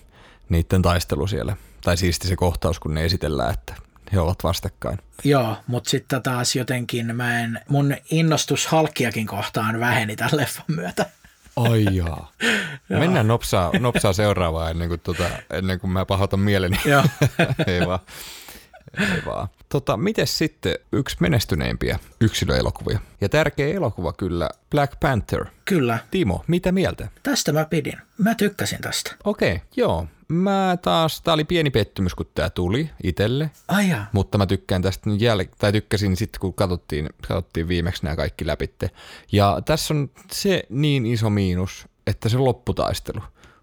niiden taistelu siellä. Tai siisti se kohtaus, kun ne esitellään, että he ovat vastakkain. Joo, mutta sitten taas jotenkin mä en, mun innostus Halkkiakin kohtaan väheni tämän leffan myötä. Ai jaa. Mennään nopsaa, nopsaa seuraavaan ennen kuin, tota, ennen kuin mä pahoitan mieleni. Ei vaan. Ei vaan. Tota, mites sitten yksi menestyneimpiä yksilöelokuvia? Ja tärkeä elokuva kyllä, Black Panther. Kyllä, Timo, mitä mieltä? tästä mä pidin. Mä tykkäsin tästä. Okei, okay, joo. Mä taas, tää oli pieni pettymys, kun tää tuli itelle, Ai jaa. mutta mä tykkään tästä nyt jäl- tai tykkäsin sitten, kun katsottiin, katsottiin viimeksi nämä kaikki läpitte. Ja tässä on se niin iso miinus, että se lopputaistelu,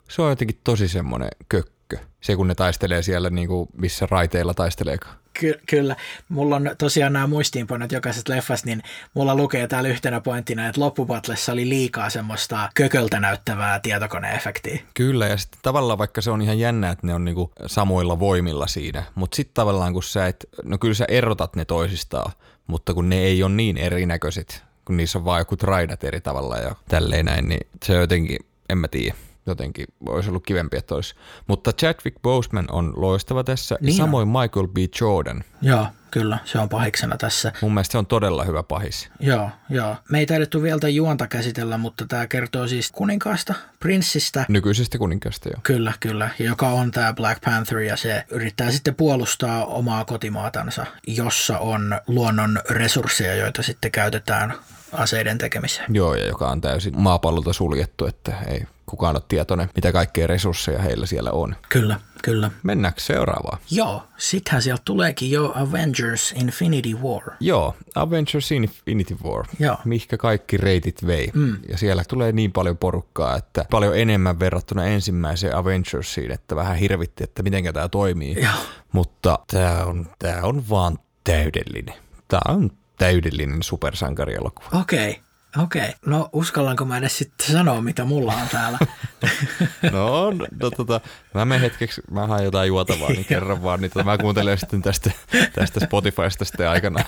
se on jotenkin tosi semmoinen kökkö. Se, kun ne taistelee siellä, niin kuin missä raiteilla taisteleekaan. Ky- kyllä. Mulla on tosiaan nämä muistiinpanot jokaisesta leffasta, niin mulla lukee täällä yhtenä pointtina, että loppupatlessa oli liikaa semmoista kököltä näyttävää tietokoneefektiä. Kyllä, ja sitten tavallaan vaikka se on ihan jännä, että ne on niinku samoilla voimilla siinä, mutta sitten tavallaan kun sä et, no kyllä sä erotat ne toisistaan, mutta kun ne ei ole niin erinäköiset, kun niissä on vaan joku raidat eri tavalla ja tälleen näin, niin se jotenkin, en mä tiedä, jotenkin olisi ollut kivempi, että olisi. Mutta Chadwick Boseman on loistava tässä, Niin ja on. samoin Michael B. Jordan. Joo, kyllä, se on pahiksena tässä. Mun mielestä se on todella hyvä pahis. Joo, joo. Me ei taidettu vielä tätä juonta käsitellä, mutta tämä kertoo siis kuninkaasta, prinssistä, Nykyisestä kuninkaasta jo. Kyllä, kyllä. Joka on tämä Black Panther ja se yrittää sitten puolustaa omaa kotimaatansa, jossa on luonnon resursseja, joita sitten käytetään aseiden tekemiseen. Joo, ja joka on täysin maapallolta suljettu, että ei kukaan ole tietoinen, mitä kaikkea resursseja heillä siellä on. Kyllä, kyllä. Mennäänkö seuraavaan? Joo, sittenhän sieltä tuleekin jo Avengers Infinity War. Joo, Avengers Infinity War, Joo. mihkä kaikki reitit vei. Mm. Ja siellä tulee niin paljon porukkaa, että paljon enemmän verrattuna ensimmäiseen Avengersiin, että vähän hirvitti, että miten tämä toimii. Joo. Mutta tämä on, tää on vaan täydellinen. Tämä on täydellinen supersankarielokuva. Okei, okei. No uskallanko mä edes sitten sanoa, mitä mulla on täällä? No, no tota, mä menen hetkeksi, mä haen jotain juotavaa, niin kerran vaan, niin tota, mä kuuntelen sitten tästä, tästä Spotifysta sitten aikana.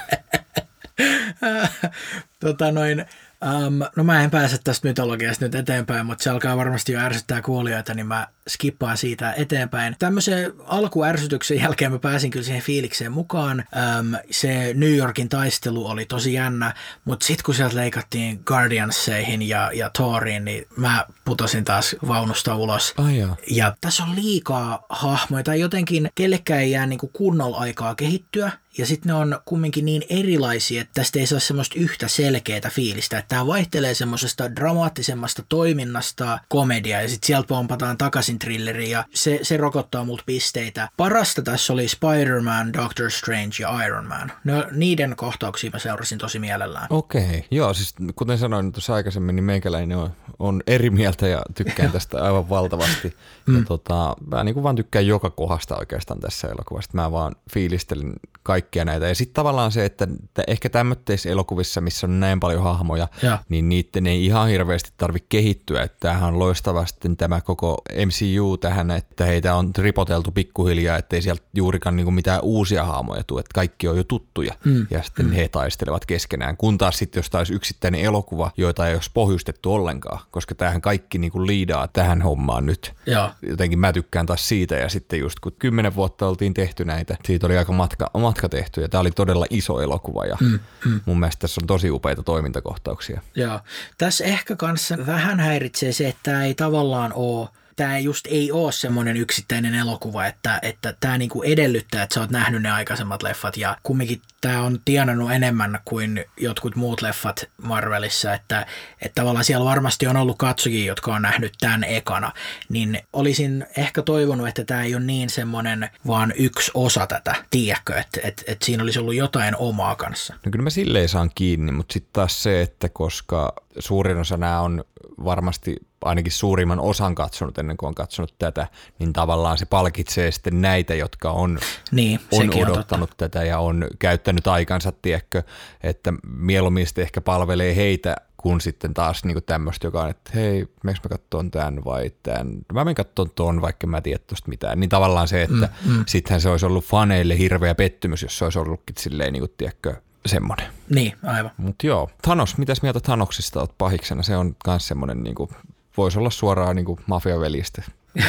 tota noin, um, no mä en pääse tästä mytologiasta nyt eteenpäin, mutta se alkaa varmasti jo ärsyttää kuulijoita, niin mä skippaan siitä eteenpäin. Tämmöisen alkuärsytyksen jälkeen mä pääsin kyllä siihen fiilikseen mukaan. Um, se New Yorkin taistelu oli tosi jännä, mutta sitten kun sieltä leikattiin Guardianseihin ja, ja Thoriin, niin mä putosin taas vaunusta ulos. Ai jaa. Ja tässä on liikaa hahmoja, tai jotenkin kellekään ei jää niinku kunnolla aikaa kehittyä, ja sitten ne on kumminkin niin erilaisia, että tästä ei saa semmoista yhtä selkeää fiilistä, että tämä vaihtelee semmoisesta dramaattisemmasta toiminnasta komedia, ja sitten sieltä pompataan takaisin thrilleri, ja se, se rokottaa multa pisteitä. Parasta tässä oli Spider-Man, Doctor Strange ja Iron Man. No, niiden kohtauksia mä seurasin tosi mielellään. Okei, joo, siis kuten sanoin tuossa aikaisemmin, niin meikäläinen on, on eri mieltä ja tykkään tästä aivan valtavasti. Mm. Ja tota, mä niin kuin vaan tykkään joka kohdasta oikeastaan tässä elokuvassa. Mä vaan fiilistelin kaikkia näitä. Ja sitten tavallaan se, että ehkä tämmöisissä elokuvissa, missä on näin paljon hahmoja, Joo. niin niiden ei ihan hirveästi tarvitse kehittyä. Että tämähän on loistavasti tämä koko MCU tähän, että heitä on ripoteltu pikkuhiljaa, ettei sieltä juurikaan niin kuin mitään uusia hahmoja tule, että kaikki on jo tuttuja. Mm. Ja sitten mm. he taistelevat keskenään. Kun taas sitten, jos olisi yksittäinen elokuva, joita ei olisi pohjustettu ollenkaan, koska tämähän kaikki niin kuin liidaa tähän hommaan nyt. Joo. Jotenkin mä tykkään taas siitä ja sitten just kun kymmenen vuotta oltiin tehty näitä, siitä oli aika matka, matka tehty ja tämä oli todella iso elokuva ja mm, mm. mun mielestä tässä on tosi upeita toimintakohtauksia. Joo. Tässä ehkä kanssa vähän häiritsee se, että tämä ei tavallaan ole tämä just ei ole semmoinen yksittäinen elokuva, että, että tämä niinku edellyttää, että sä oot nähnyt ne aikaisemmat leffat ja kumminkin tämä on tienannut enemmän kuin jotkut muut leffat Marvelissa, että, että tavallaan siellä varmasti on ollut katsojia, jotka on nähnyt tämän ekana, niin olisin ehkä toivonut, että tämä ei ole niin semmoinen vaan yksi osa tätä, tiedätkö, että, että, että siinä olisi ollut jotain omaa kanssa. No kyllä mä silleen saan kiinni, mutta sitten taas se, että koska suurin osa nämä on varmasti ainakin suurimman osan katsonut ennen kuin on katsonut tätä, niin tavallaan se palkitsee sitten näitä, jotka on, niin, on odottanut on tätä ja on käyttänyt aikansa, tiedätkö, että mieluummin sitten ehkä palvelee heitä kun sitten taas niin tämmöistä, joka on, että hei, miksi mä katson tämän vai tämän, mä menen katson ton, vaikka mä en tiedä tosta mitään. Niin tavallaan se, että mm, mm. sittenhän se olisi ollut faneille hirveä pettymys, jos se olisi ollutkin silleen, niin kuin, tiedätkö, semmoinen. Niin, aivan. Mutta joo, Thanos, mitäs mieltä Thanoksista olet pahiksena? Se on myös semmoinen, niin kuin, voisi olla suoraan niin mafiavelistä.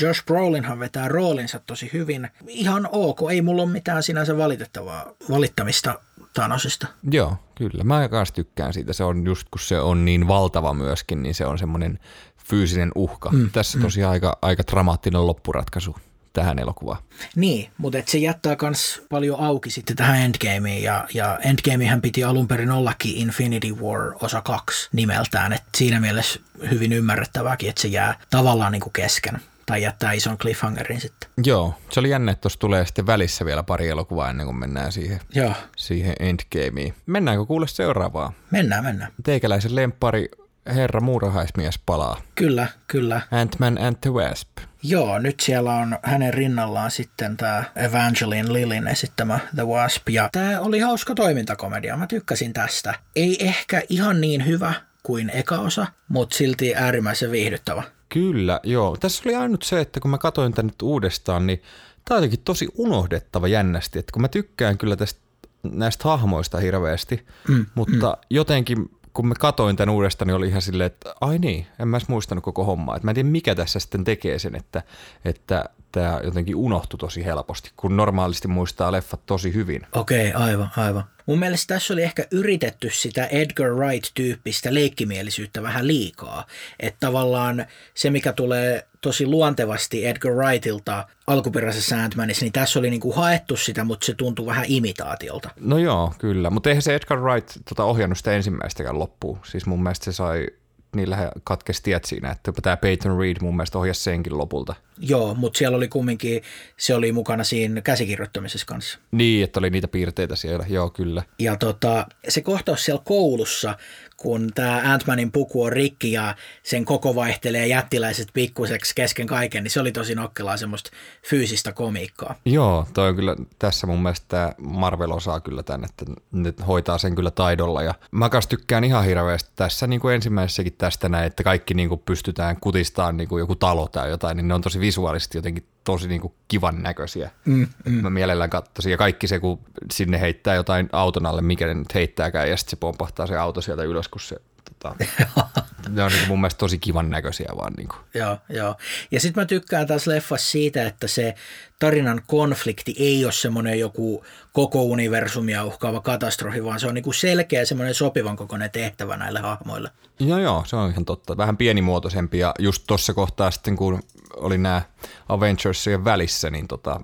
Josh Brolinhan vetää roolinsa tosi hyvin. Ihan ok, ei mulla ole mitään sinänsä valitettavaa valittamista Thanosista. Joo, kyllä. Mä myös tykkään siitä. Se on just kun se on niin valtava myöskin, niin se on semmoinen fyysinen uhka. Mm, Tässä mm. tosiaan aika, aika dramaattinen loppuratkaisu tähän elokuvaan. Niin, mutta et se jättää myös paljon auki sitten tähän Endgameen ja, ja Endgamehän piti alun perin ollakin Infinity War osa 2 nimeltään, että siinä mielessä hyvin ymmärrettävääkin, että se jää tavallaan niin kuin kesken tai jättää ison cliffhangerin sitten. Joo, se oli jännä, että tuossa tulee sitten välissä vielä pari elokuvaa ennen kuin mennään siihen, Joo. siihen endgameen. Mennäänkö kuule seuraavaa? Mennään, mennään. Teikäläisen lempari Herra muurahaismies palaa. Kyllä, kyllä. Ant-Man and the Wasp. Joo, nyt siellä on hänen rinnallaan sitten tämä Evangeline Lilin esittämä The Wasp. Ja tämä oli hauska toimintakomedia, mä tykkäsin tästä. Ei ehkä ihan niin hyvä kuin eka osa, mutta silti äärimmäisen viihdyttävä. Kyllä, joo. Tässä oli ainut se, että kun mä katsoin tänne nyt uudestaan, niin tämä on jotenkin tosi unohdettava jännästi. Että kun mä tykkään kyllä tästä näistä hahmoista hirveästi, mm, mutta mm. jotenkin kun mä katoin tämän uudestaan, niin oli ihan silleen, että ai niin, en mä edes muistanut koko hommaa. Että mä en tiedä, mikä tässä sitten tekee sen, että, että tämä jotenkin unohtui tosi helposti, kun normaalisti muistaa leffat tosi hyvin. Okei, okay, aivan, aivan. Mun mielestä tässä oli ehkä yritetty sitä Edgar Wright-tyyppistä leikkimielisyyttä vähän liikaa. Että tavallaan se, mikä tulee tosi luontevasti Edgar Wrightilta alkuperäisessä Sandmanissa, niin tässä oli niinku haettu sitä, mutta se tuntui vähän imitaatiolta. No joo, kyllä. Mutta eihän se Edgar Wright tota, ohjannut sitä ensimmäistäkään loppuun. Siis mun mielestä se sai niillä katkesi tiet siinä, että tämä Peyton Reed mun mielestä ohjasi senkin lopulta. Joo, mutta siellä oli kumminkin, se oli mukana siinä käsikirjoittamisessa kanssa. Niin, että oli niitä piirteitä siellä, joo kyllä. Ja tota, se kohtaus siellä koulussa, kun tämä Ant-Manin puku on rikki ja sen koko vaihtelee jättiläiset pikkuseksi kesken kaiken, niin se oli tosi nokkelaa semmoista fyysistä komiikkaa. Joo, toi on kyllä tässä mun mielestä Marvel osaa kyllä tämän, että ne hoitaa sen kyllä taidolla ja mä kanssa tykkään ihan hirveästi tässä niin kuin ensimmäisessäkin tästä näin, että kaikki niin kuin pystytään kutistaan niin kuin joku talo tai jotain, niin ne on tosi visuaalisesti jotenkin tosi niin kuin kivan näköisiä. Mm, mm. Mä mielellään katsoisin. Ja kaikki se, kun sinne heittää jotain auton alle, mikä ne nyt heittääkään, ja sitten se pompahtaa se auto sieltä ylös, kun se tota, ne on niin mun mielestä tosi kivan näköisiä vaan. Niin kuin. Joo, joo. Ja sitten mä tykkään taas leffassa siitä, että se tarinan konflikti ei ole semmoinen joku koko universumia uhkaava katastrofi, vaan se on niin kuin selkeä semmoinen sopivan kokoinen tehtävä näille hahmoille. Joo, joo, se on ihan totta. Vähän pienimuotoisempi ja just tuossa kohtaa sitten, kun oli nämä Avengersien välissä, niin tota,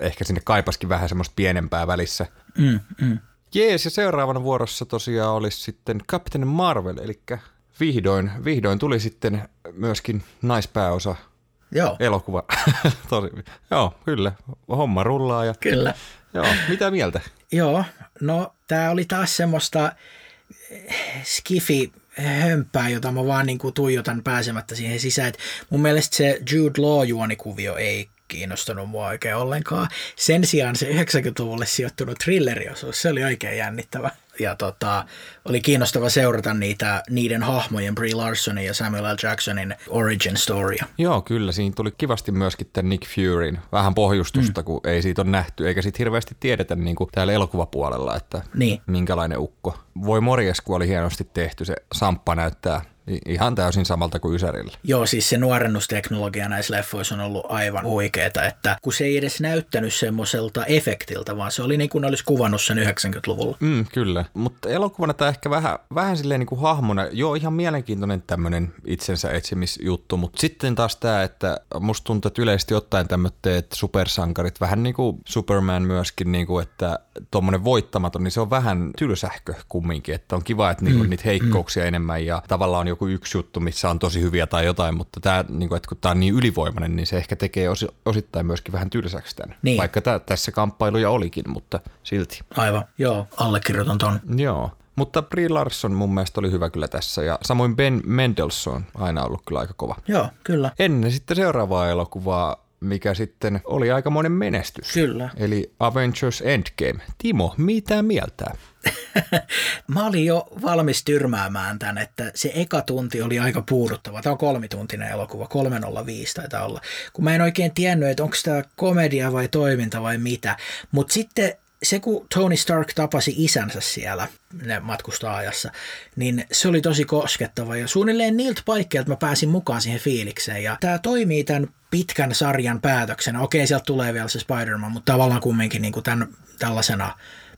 ehkä sinne kaipaskin vähän semmoista pienempää välissä. Mm, mm. Jees, ja seuraavana vuorossa tosiaan olisi sitten Captain Marvel, eli vihdoin, vihdoin tuli sitten myöskin naispääosa Joo. elokuva. Tosi, joo, kyllä. Homma rullaa. Ja, kyllä. Joo, mitä mieltä? joo, no tämä oli taas semmoista skifi hömpää, jota mä vaan niin kuin tuijotan pääsemättä siihen sisään. Et mun mielestä se Jude Law-juonikuvio ei kiinnostanut mua oikein ollenkaan. Sen sijaan se 90-luvulle sijoittunut thrilleriosuus, se oli oikein jännittävä. Ja tota, oli kiinnostava seurata niitä, niiden hahmojen, Brie Larsonin ja Samuel L. Jacksonin origin storya. Joo, kyllä. Siinä tuli kivasti myöskin tämän Nick Furyn vähän pohjustusta, mm. kun ei siitä ole nähty, eikä siitä hirveästi tiedetä niin kuin täällä elokuvapuolella, että niin. minkälainen ukko. Voi morjes, kun oli hienosti tehty. Se samppa näyttää Ihan täysin samalta kuin Ysärillä. Joo, siis se nuorennusteknologia näissä leffoissa on ollut aivan huikeeta, että kun se ei edes näyttänyt semmoiselta efektiltä, vaan se oli niin kuin olisi kuvannut sen 90-luvulla. Mm, kyllä, mutta elokuvana tämä ehkä vähän, vähän silleen niin kuin hahmona, joo ihan mielenkiintoinen tämmöinen itsensä etsimisjuttu, mutta sitten taas tämä, että musta tuntuu, että yleisesti ottaen tämmöiset supersankarit, vähän niin kuin Superman myöskin, niin kuin, että tuommoinen voittamaton, niin se on vähän tylsähkö kumminkin, että on kiva, että niinku mm, niitä heikkouksia mm. enemmän ja tavallaan on joku yksi juttu, missä on tosi hyviä tai jotain, mutta tämä, niin kuin, että kun tämä on niin ylivoimainen, niin se ehkä tekee osi, osittain myöskin vähän tylsäksi tämän. Niin. Vaikka tämä, tässä kamppailuja olikin, mutta silti. Aivan, joo, allekirjoitan ton. Joo. Mutta Brie Larson mun mielestä oli hyvä kyllä tässä ja samoin Ben Mendelssohn aina ollut kyllä aika kova. Joo, kyllä. Ennen sitten seuraavaa elokuvaa mikä sitten oli aikamoinen menestys. Kyllä. Eli Avengers Endgame. Timo, mitä mieltä? Mä olin jo valmis tyrmäämään tämän, että se eka tunti oli aika puuduttava. Tämä on kolmituntinen elokuva, 305 taitaa olla. Kun mä en oikein tiennyt, että onko tämä komedia vai toiminta vai mitä. Mutta sitten se, kun Tony Stark tapasi isänsä siellä, ne matkustaa ajassa, niin se oli tosi koskettava ja suunnilleen niiltä paikkeilta mä pääsin mukaan siihen fiilikseen. Ja tämä toimii tämän pitkän sarjan päätöksenä. Okei, sieltä tulee vielä se Spider-Man, mutta tavallaan kumminkin niin kuin tämän, tällaisena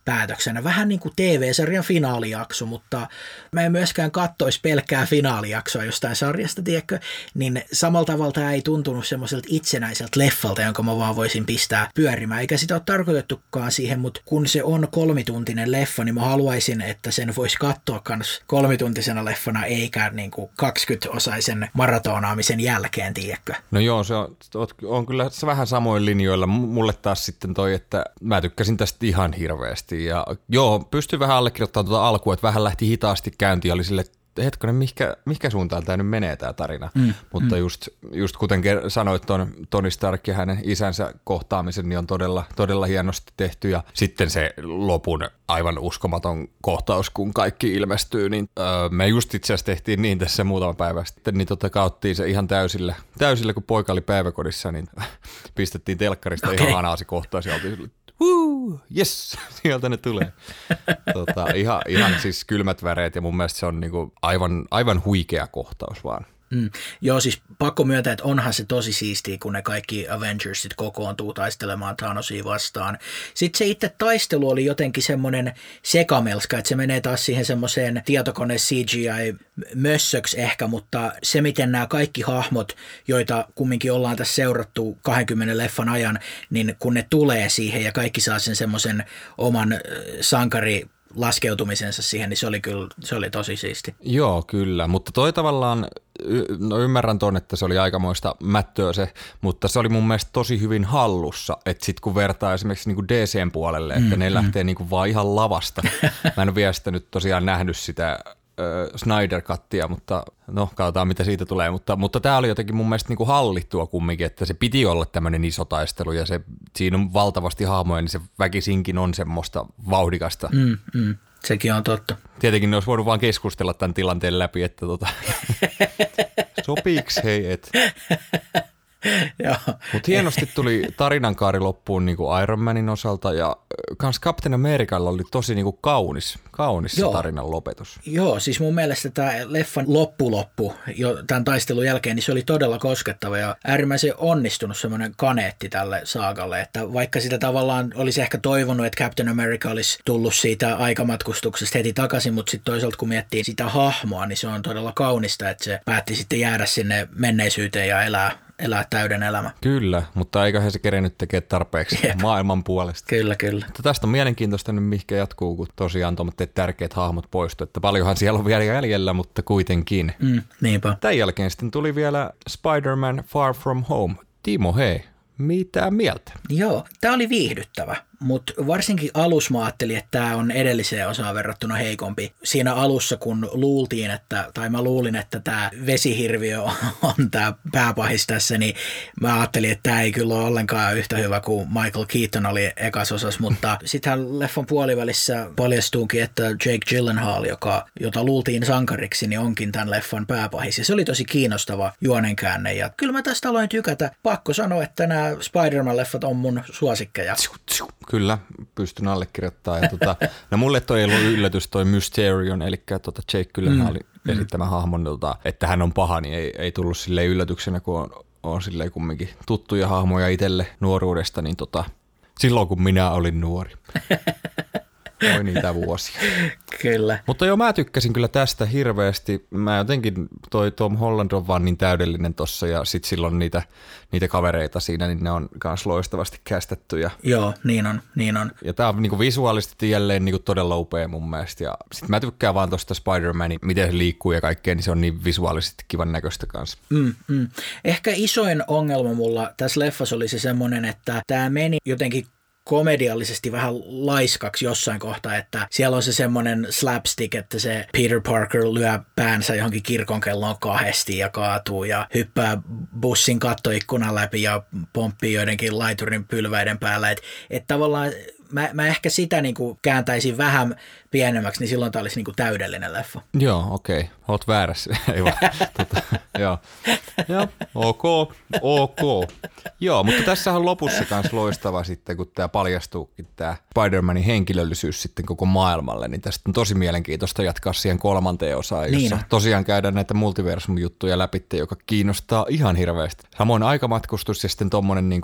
päätöksenä. Vähän niin kuin TV-sarjan finaalijakso, mutta mä en myöskään kattoisi pelkkää finaalijaksoa jostain sarjasta, tiedätkö? Niin samalla tavalla tämä ei tuntunut semmoiselta itsenäiseltä leffalta, jonka mä vaan voisin pistää pyörimään. Eikä sitä ole tarkoitettukaan siihen, mutta kun se on kolmituntinen leffa, niin mä haluaisin, että sen voisi katsoa myös kolmituntisena leffana, eikä niin kuin 20-osaisen maratonaamisen jälkeen, tiedätkö? No joo, se on, on kyllä vähän samoin linjoilla. Mulle taas sitten toi, että mä tykkäsin tästä ihan hirveästi oikeasti. Ja joo, pystyi vähän allekirjoittamaan tuota alkua, että vähän lähti hitaasti käyntiin. Oli sille, hetkonen, mihinkä, mihinkä suuntaan tämä nyt menee tämä tarina. Mm, Mutta mm. Just, just kuten sanoit tuon Tony Stark ja hänen isänsä kohtaamisen, niin on todella, todella hienosti tehty. Ja sitten se lopun aivan uskomaton kohtaus, kun kaikki ilmestyy, niin öö, me just itse asiassa tehtiin niin tässä muutama päivä sitten, niin tota kauttiin se ihan täysille, täysille kun poika oli päiväkodissa, niin pistettiin telkkarista okay. ihan hanaasi kohtaus ja oltiin Woo, yes, sieltä ne tulee. tota, ihan, ihan siis kylmät väreet ja mun mielestä se on niinku aivan, aivan huikea kohtaus vaan. Mm. Joo, siis pakko myöntää, että onhan se tosi siistiä, kun ne kaikki Avengersit kokoontuu taistelemaan Thanosia vastaan. Sitten se itse taistelu oli jotenkin semmoinen sekamelska, että se menee taas siihen semmoiseen tietokone CGI-mössöksi ehkä, mutta se miten nämä kaikki hahmot, joita kumminkin ollaan tässä seurattu 20 leffan ajan, niin kun ne tulee siihen ja kaikki saa sen semmoisen oman sankari laskeutumisensa siihen, niin se oli kyllä se oli tosi siisti. Joo, kyllä, mutta toi tavallaan, no ymmärrän ton, että se oli aikamoista mättöä se, mutta se oli mun mielestä tosi hyvin hallussa, että sit kun vertaa esimerkiksi niin kuin DCn puolelle, että mm, ne mm. lähtee niin kuin vaan ihan lavasta. Mä en vielä sitä nyt tosiaan nähnyt sitä Snyder-kattia, mutta no katsotaan mitä siitä tulee, mutta, mutta tämä oli jotenkin mun mielestä niin kuin hallittua kumminkin, että se piti olla tämmöinen iso taistelu ja se, siinä on valtavasti hahmoja, niin se väkisinkin on semmoista vauhdikasta. Mm, mm. Sekin on totta. Tietenkin ne olisi voinut vaan keskustella tämän tilanteen läpi, että tota, sopiiks hei, et Mutta hienosti tuli tarinankaari loppuun niin kuin Iron Manin osalta ja kans Captain Americalla oli tosi niin kuin kaunis, kaunis Joo. tarinan lopetus. Joo, siis mun mielestä tämä leffan loppuloppu jo tämän taistelun jälkeen, niin se oli todella koskettava ja äärimmäisen onnistunut semmoinen kaneetti tälle saagalle, että vaikka sitä tavallaan olisi ehkä toivonut, että Captain America olisi tullut siitä aikamatkustuksesta heti takaisin, mutta sitten toisaalta kun miettii sitä hahmoa, niin se on todella kaunista, että se päätti sitten jäädä sinne menneisyyteen ja elää elää täyden elämä. Kyllä, mutta eiköhän se kerennyt tekee tarpeeksi Jep. maailman puolesta. Kyllä, kyllä. Mutta tästä on mielenkiintoista nyt, mihinkä jatkuu, kun tosiaan tuommoitteet tärkeät hahmot poistu. Että paljonhan siellä on vielä jäljellä, mutta kuitenkin. Mm, niinpä. Tämän jälkeen sitten tuli vielä Spider-Man Far From Home. Timo, hei, mitä mieltä? Joo, tämä oli viihdyttävä. Mutta varsinkin alus mä ajattelin, että tämä on edelliseen osaan verrattuna heikompi. Siinä alussa, kun luultiin, että, tai mä luulin, että tämä vesihirviö on tämä pääpahis tässä, niin mä ajattelin, että tämä ei kyllä ole ollenkaan yhtä hyvä kuin Michael Keaton oli ekas osassa, mutta sitten leffan puolivälissä paljastuukin, että Jake Gyllenhaal, joka, jota luultiin sankariksi, niin onkin tämän leffan pääpahis. Ja se oli tosi kiinnostava juonenkäänne. Ja kyllä mä tästä aloin tykätä. Pakko sanoa, että nämä Spider-Man-leffat on mun suosikkeja. Kyllä, pystyn allekirjoittamaan. Ja tota, no mulle toi ei ollut yllätys toi Mysterion, eli tota Jake Gyllenhaal, mm. mm. esittämä hahmon, tota, että hän on paha, niin ei, ei tullut sille yllätyksenä, kun on, on silleen kumminkin tuttuja hahmoja itselle nuoruudesta, niin tota, silloin kun minä olin nuori. Oi niitä vuosia. kyllä. Mutta joo, mä tykkäsin kyllä tästä hirveästi. Mä jotenkin, toi Tom Holland on vaan niin täydellinen tossa ja sit silloin niitä, niitä kavereita siinä, niin ne on kans loistavasti kästetty. Ja, Joo, niin on, niin on. ja tää on niinku visuaalisesti jälleen niinku todella upea mun mielestä. Ja sit mä tykkään vaan tosta Spider-Manin, miten se liikkuu ja kaikkea, niin se on niin visuaalisesti kivan näköistä kanssa. Mm, mm. Ehkä isoin ongelma mulla tässä leffassa oli se semmoinen, että tämä meni jotenkin komediallisesti vähän laiskaksi jossain kohtaa, että siellä on se semmoinen slapstick, että se Peter Parker lyö päänsä johonkin kirkonkelloon kahdesti ja kaatuu ja hyppää bussin kattoikkunan läpi ja pomppii joidenkin laiturin pylväiden päällä. Että et tavallaan mä, mä ehkä sitä niinku kääntäisin vähän pienemmäksi, niin silloin tämä olisi niinku täydellinen leffa. Joo, okei. Okay. Oot väärässä. Ei vaan. tota, joo. joo, ok, ok. Joo, mutta tässä on lopussa myös loistava sitten, kun tämä paljastuukin tämä Spider-Manin henkilöllisyys sitten koko maailmalle, niin tästä on tosi mielenkiintoista jatkaa siihen kolmanteen osaan, jossa Niin tosiaan käydään näitä multiversum-juttuja läpi, joka kiinnostaa ihan hirveästi. Samoin aikamatkustus ja sitten tuommoinen niin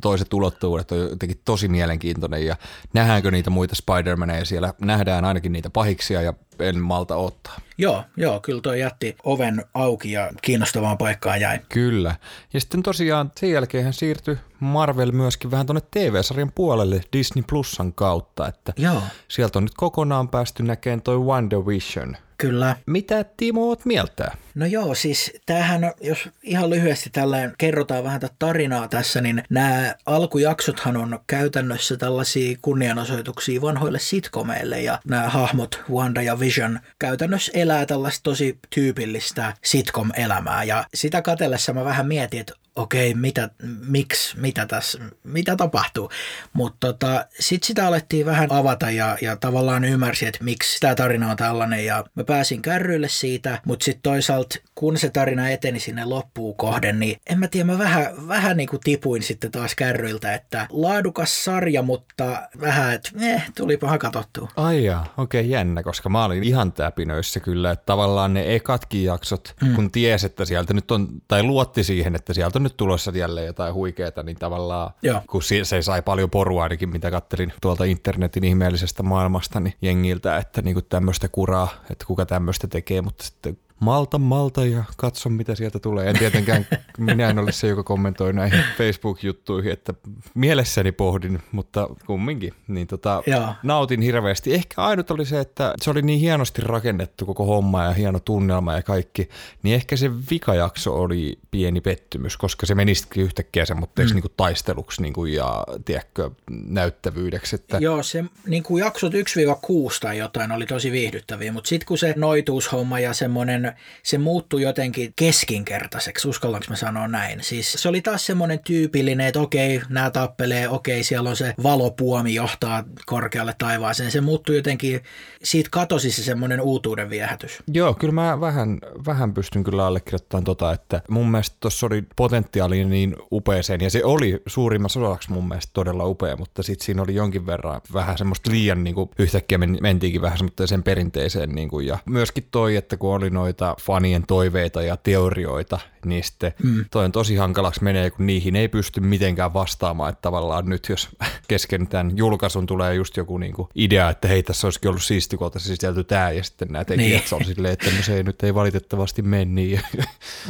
toiset ulottuvuudet on jotenkin tosi mielenkiintoinen ja nähdäänkö niitä muita Spider-Maneja siellä, nähdään ainakin niitä pahiksia ja en malta ottaa. Joo, joo, kyllä toi jätti oven auki ja kiinnostavaan paikkaan jäi. Kyllä. Ja sitten tosiaan sen jälkeen hän siirtyi Marvel myöskin vähän tuonne TV-sarjan puolelle Disney Plusan kautta, että Joo, sieltä on nyt kokonaan päästy näkemään toi WandaVision. kyllä. Mitä Timo oot mieltä? No joo, siis tämähän, jos ihan lyhyesti tällä kerrotaan vähän tätä tarinaa tässä, niin nämä alkujaksothan on käytännössä tällaisia kunnianosoituksia vanhoille sitcomeille ja nämä hahmot Wanda ja Vision käytännössä elää tällaista tosi tyypillistä sitcom-elämää. Ja sitä katellessa mä vähän mietin, että okei, mitä, miksi, mitä tässä, mitä tapahtuu. Mutta tota, sitten sitä alettiin vähän avata ja, ja tavallaan ymmärsin, että miksi tämä tarina on tällainen ja mä pääsin kärryille siitä, mutta sitten toisaalta kun se tarina eteni sinne loppuun kohden, niin en mä tiedä, mä vähän, vähän niin kuin tipuin sitten taas kärryiltä, että laadukas sarja, mutta vähän, että eh, tulipahan katsottua. Ai jaa, okei okay, jännä, koska mä olin ihan täpinöissä kyllä, että tavallaan ne ekatkin jaksot, mm. kun ties, että sieltä nyt on, tai luotti siihen, että sieltä on nyt tulossa jälleen jotain huikeeta, niin tavallaan, Joo. kun se sai paljon porua ainakin, mitä kattelin tuolta internetin ihmeellisestä maailmasta, niin jengiltä, että niinku tämmöistä kuraa, että kuka tämmöistä tekee, mutta sitten malta, malta ja katso mitä sieltä tulee. En tietenkään, minä en ole se, joka kommentoi näihin Facebook-juttuihin, että mielessäni pohdin, mutta kumminkin, niin tota, nautin hirveästi. Ehkä ainut oli se, että se oli niin hienosti rakennettu koko homma ja hieno tunnelma ja kaikki, niin ehkä se vikajakso oli pieni pettymys, koska se menisikin yhtäkkiä semmoitteeksi mm. niin taisteluksi niin kuin, ja tiedätkö, näyttävyydeksi. Että... Joo, se niin kuin jaksot 1-6 tai jotain oli tosi viihdyttäviä, mutta sitten kun se noituushomma ja semmoinen, se muuttui jotenkin keskinkertaiseksi, uskallanko mä sanoa näin. Siis se oli taas semmoinen tyypillinen, että okei, nämä tappelee, okei, siellä on se valopuomi johtaa korkealle taivaaseen. Se muuttui jotenkin, siitä katosi se semmoinen uutuuden viehätys. Joo, kyllä mä vähän, vähän pystyn kyllä allekirjoittamaan tota, että mun mielestä tuossa oli potentiaali niin upeeseen, ja se oli suurimmassa osaksi mun mielestä todella upea, mutta sitten siinä oli jonkin verran vähän semmoista liian niin kuin, yhtäkkiä men- mentiinkin vähän semmoiseen perinteiseen, niin kuin, ja myöskin toi, että kun oli noita fanien toiveita ja teorioita, niin sitten mm. toi on tosi hankalaksi menee, kun niihin ei pysty mitenkään vastaamaan, että tavallaan nyt jos kesken tämän julkaisun tulee just joku niin kuin idea, että hei tässä olisikin ollut siisti, kun oltaisiin sisälty tämä, ja sitten nämä tekijät niin. on silleen, että no se ei nyt ei valitettavasti mene niin.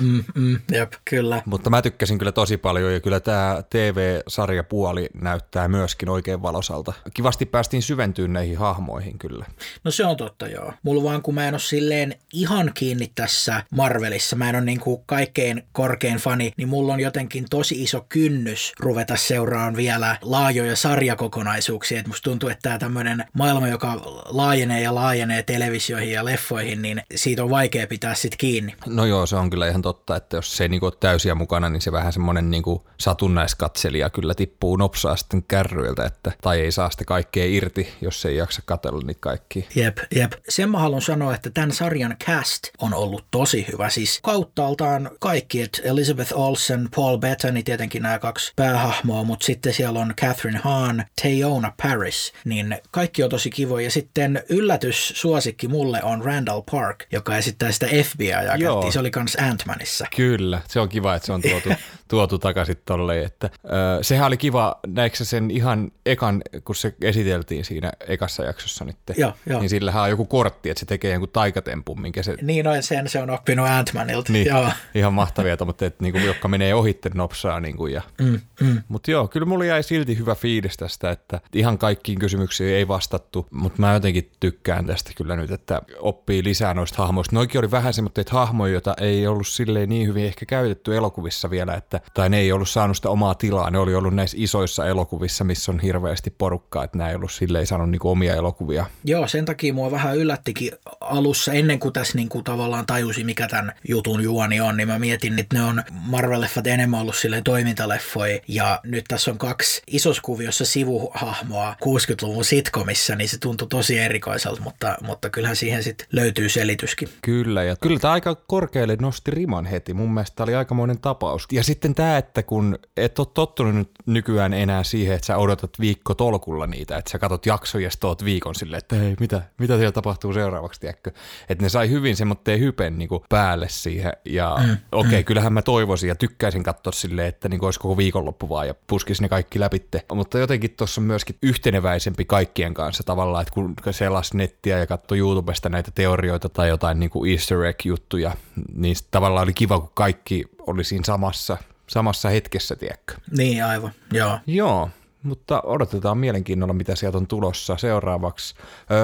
Mm, mm, jep, kyllä. Mutta mä tykkäsin kyllä tosi paljon ja kyllä tämä TV-sarjapuoli näyttää myöskin oikein valosalta. Kivasti päästiin syventyyn näihin hahmoihin kyllä. No se on totta, joo. Mulla vaan kun mä en ole silleen ihan kiinni tässä Marvelissa, mä en ole niin kuin kaikkein korkein fani, niin mulla on jotenkin tosi iso kynnys ruveta seuraamaan vielä laajoja sarjakokonaisuuksia. Et musta tuntuu, että tämä tämmöinen maailma, joka laajenee ja laajenee televisioihin ja leffoihin, niin siitä on vaikea pitää sit kiinni. No joo, se on kyllä ihan totta, että jos se ei niinku ole täysiä mukana, niin se vähän semmoinen niinku satunnaiskatselija kyllä tippuu nopsaa sitten kärryiltä, että, tai ei saa sitä kaikkea irti, jos ei jaksa katsella niitä kaikki. Jep, jep. Sen mä haluan sanoa, että tämän sarjan cast on ollut tosi hyvä. Siis kauttaaltaan kaikki, että Elizabeth Olsen, Paul Bettany, tietenkin nämä kaksi päähahmoa, mutta sitten siellä on Catherine Hahn, Teyona Paris, niin kaikki on tosi kivoja. Ja sitten yllätys suosikki mulle on Randall Park, joka esittää sitä FBI-agenttia. Se oli kans Ant-Manissa. Kyllä, se on kiva, että se on tuotu, tuotu takaisin tolleen. Että, äh, sehän oli kiva, näikö sen ihan ekan, kun se esiteltiin siinä ekassa jaksossa nyt, joo, joo. niin sillähän on joku kortti, että se tekee jonkun taikatempun, minkä se... Niin, noin sen se on oppinut Ant-Manilta. Niin, joo. ihan mahtavia, mutta että, niin kuin, jotka menee ohitte nopsaa. Niin kuin, ja... mm, mm. Mutta joo, kyllä mulla jäi silti hyvä fiilis tästä, että ihan kaikkiin kysymyksiin ei vastattu, mutta mä jotenkin tykkään tästä kyllä nyt, että oppii lisää noista hahmoista. Noikin oli vähän semmoista hahmoja, joita ei ollut silleen niin hyvin ehkä käytetty elokuvissa vielä, että, tai ne ei ollut saanut sitä omaa tilaa. Ne oli ollut näissä isoissa elokuvissa, missä on hirveästi porukkaa, että nämä ei ollut silleen saanut niinku omia elokuvia. Joo, sen takia mua vähän yllättikin alussa, ennen kuin tässä niinku tavallaan tajusi, mikä tämän jutun juoni on, niin mä mietin, että ne on Marvel-leffat enemmän ollut silleen toimintaleffoja, ja nyt tässä on kaksi isoskuviossa sivuhahmoa 60-luvun sitkomissa, niin se tuntui tosi erikoiselta, mutta, mutta kyllähän siihen sitten löytyy selityskin. Kyllä, ja kyllä tämä aika korkealle nosti riman heti. Mun mielestä oli aikamoinen tapaus. Ja sitten tämä, että kun et ole tottunut nyt nykyään enää siihen, että sä odotat viikko tolkulla niitä, että sä katot jaksoja ja oot viikon silleen, että hei, mitä, mitä siellä tapahtuu seuraavaksi, tiedätkö? Että ne sai hyvin semmoitteen hypen niin päälle siihen. Ja mm, okei, okay, mm. kyllähän mä toivoisin ja tykkäisin katsoa silleen, että niin olisi koko viikonloppu vaan ja puskisi ne kaikki läpitte. Mutta jotenkin tuossa on myöskin yhteneväisempi kaikkien kanssa tavallaan, että kun selas nettiä ja katsoi YouTubesta näitä teorioita tai jotain niin kuin easter egg-juttuja, niin tavallaan oli kiva, kun kaikki oli siinä samassa, samassa hetkessä, tiedätkö? Niin, aivan, joo. Joo, mutta odotetaan mielenkiinnolla, mitä sieltä on tulossa seuraavaksi.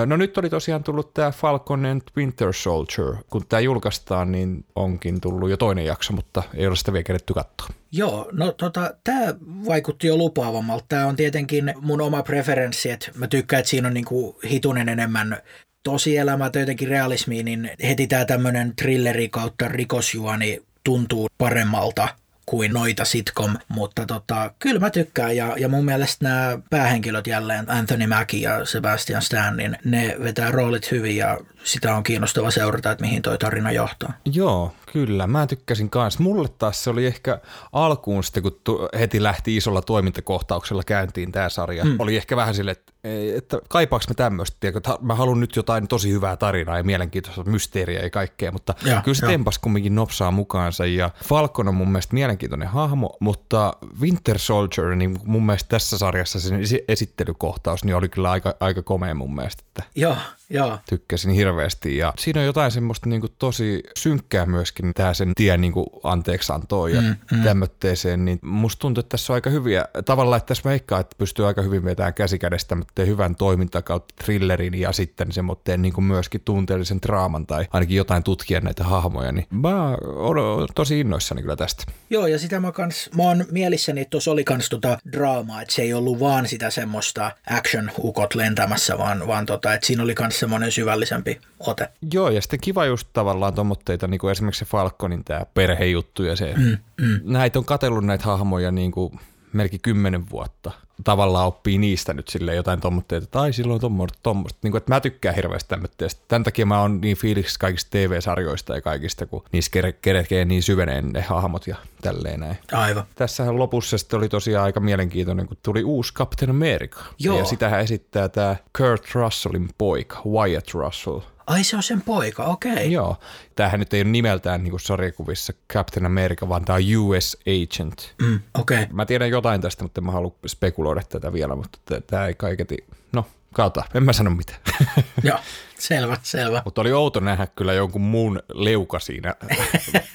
No nyt oli tosiaan tullut tämä Falcon and Winter Soldier. Kun tämä julkaistaan, niin onkin tullut jo toinen jakso, mutta ei ole sitä vielä keretty katsoa. Joo, no tota, tämä vaikutti jo lupaavammalta. Tämä on tietenkin mun oma preferenssi, että mä tykkään, että siinä on niinku hitunen enemmän tosielämää tai jotenkin realismiin, niin heti tämä tämmöinen thrilleri kautta rikosjuoni tuntuu paremmalta kuin noita sitcom, mutta tota, kyllä mä tykkään ja, ja mun mielestä nämä päähenkilöt jälleen, Anthony Mackie ja Sebastian Stan, niin ne vetää roolit hyvin ja sitä on kiinnostava seurata, että mihin toi tarina johtaa. Joo, kyllä. Mä tykkäsin kanssa. Mulle taas se oli ehkä alkuun sitten, kun heti lähti isolla toimintakohtauksella käyntiin tämä sarja. Hmm. Oli ehkä vähän silleen, että, että kaipaaks mä tämmöistä, että mä haluan nyt jotain tosi hyvää tarinaa ja mielenkiintoista mysteeriä ja kaikkea, mutta ja, kyllä se jo. tempas kumminkin nopsaa mukaansa ja Falcon on mun mielestä mielenkiintoinen hahmo, mutta Winter Soldier, niin mun mielestä tässä sarjassa sen esittelykohtaus niin oli kyllä aika, aika komea mun mielestä. Että Joo, joo. Tykkäsin hirveästi ja siinä on jotain semmoista niin kuin tosi synkkää myöskin tämä sen tien niin kuin anteeksi antoi ja mm, mm. tämmötteeseen, niin musta tuntuu, että tässä on aika hyviä, tavallaan että tässä veikkaa, että pystyy aika hyvin vetämään käsikädestä hyvän toiminta kautta thrillerin ja sitten semmoitteen niin kuin myöskin tunteellisen draaman tai ainakin jotain tutkia näitä hahmoja, niin mä olen tosi innoissani kyllä tästä. Joo ja sitä mä kans, mä oon mielissäni, että tuossa oli kans tota draamaa, että se ei ollut vaan sitä semmoista action-ukot lentämässä, vaan, vaan tota, että siinä oli kans semmoinen syvällisempi ote. Joo, ja sitten kiva just tavallaan tuommoitteita, niin kuin esimerkiksi se Falconin tämä perhejuttu ja se, mm, mm. näitä on katellut näitä hahmoja niin kuin melkein kymmenen vuotta. Tavallaan oppii niistä nyt sille jotain tuommoitteita, tai silloin tuommoista, tuommoista. Niin kuin, että mä tykkään hirveästi tämmöistä. Tämän takia mä oon niin fiiliksi kaikista TV-sarjoista ja kaikista, kun niissä kerekee niin syveneen ne hahmot ja tälleen näin. Aivan. Tässähän lopussa sitten oli tosiaan aika mielenkiintoinen, kun tuli uusi Captain America. Joo. Ja sitähän esittää tämä Kurt Russellin poika, Wyatt Russell. Ai se on sen poika, okei. Okay. Joo. Tämähän nyt ei ole nimeltään niin kuin sarjakuvissa Captain America, vaan tämä on US Agent. Mm, okei. Okay. Mä tiedän jotain tästä, mutta mä halua spekuloida tätä vielä, mutta tämä ei kaiketi, no kautta, en mä sano mitään. Joo, selvä, selvä. Mutta oli outo nähdä kyllä jonkun muun leuka siinä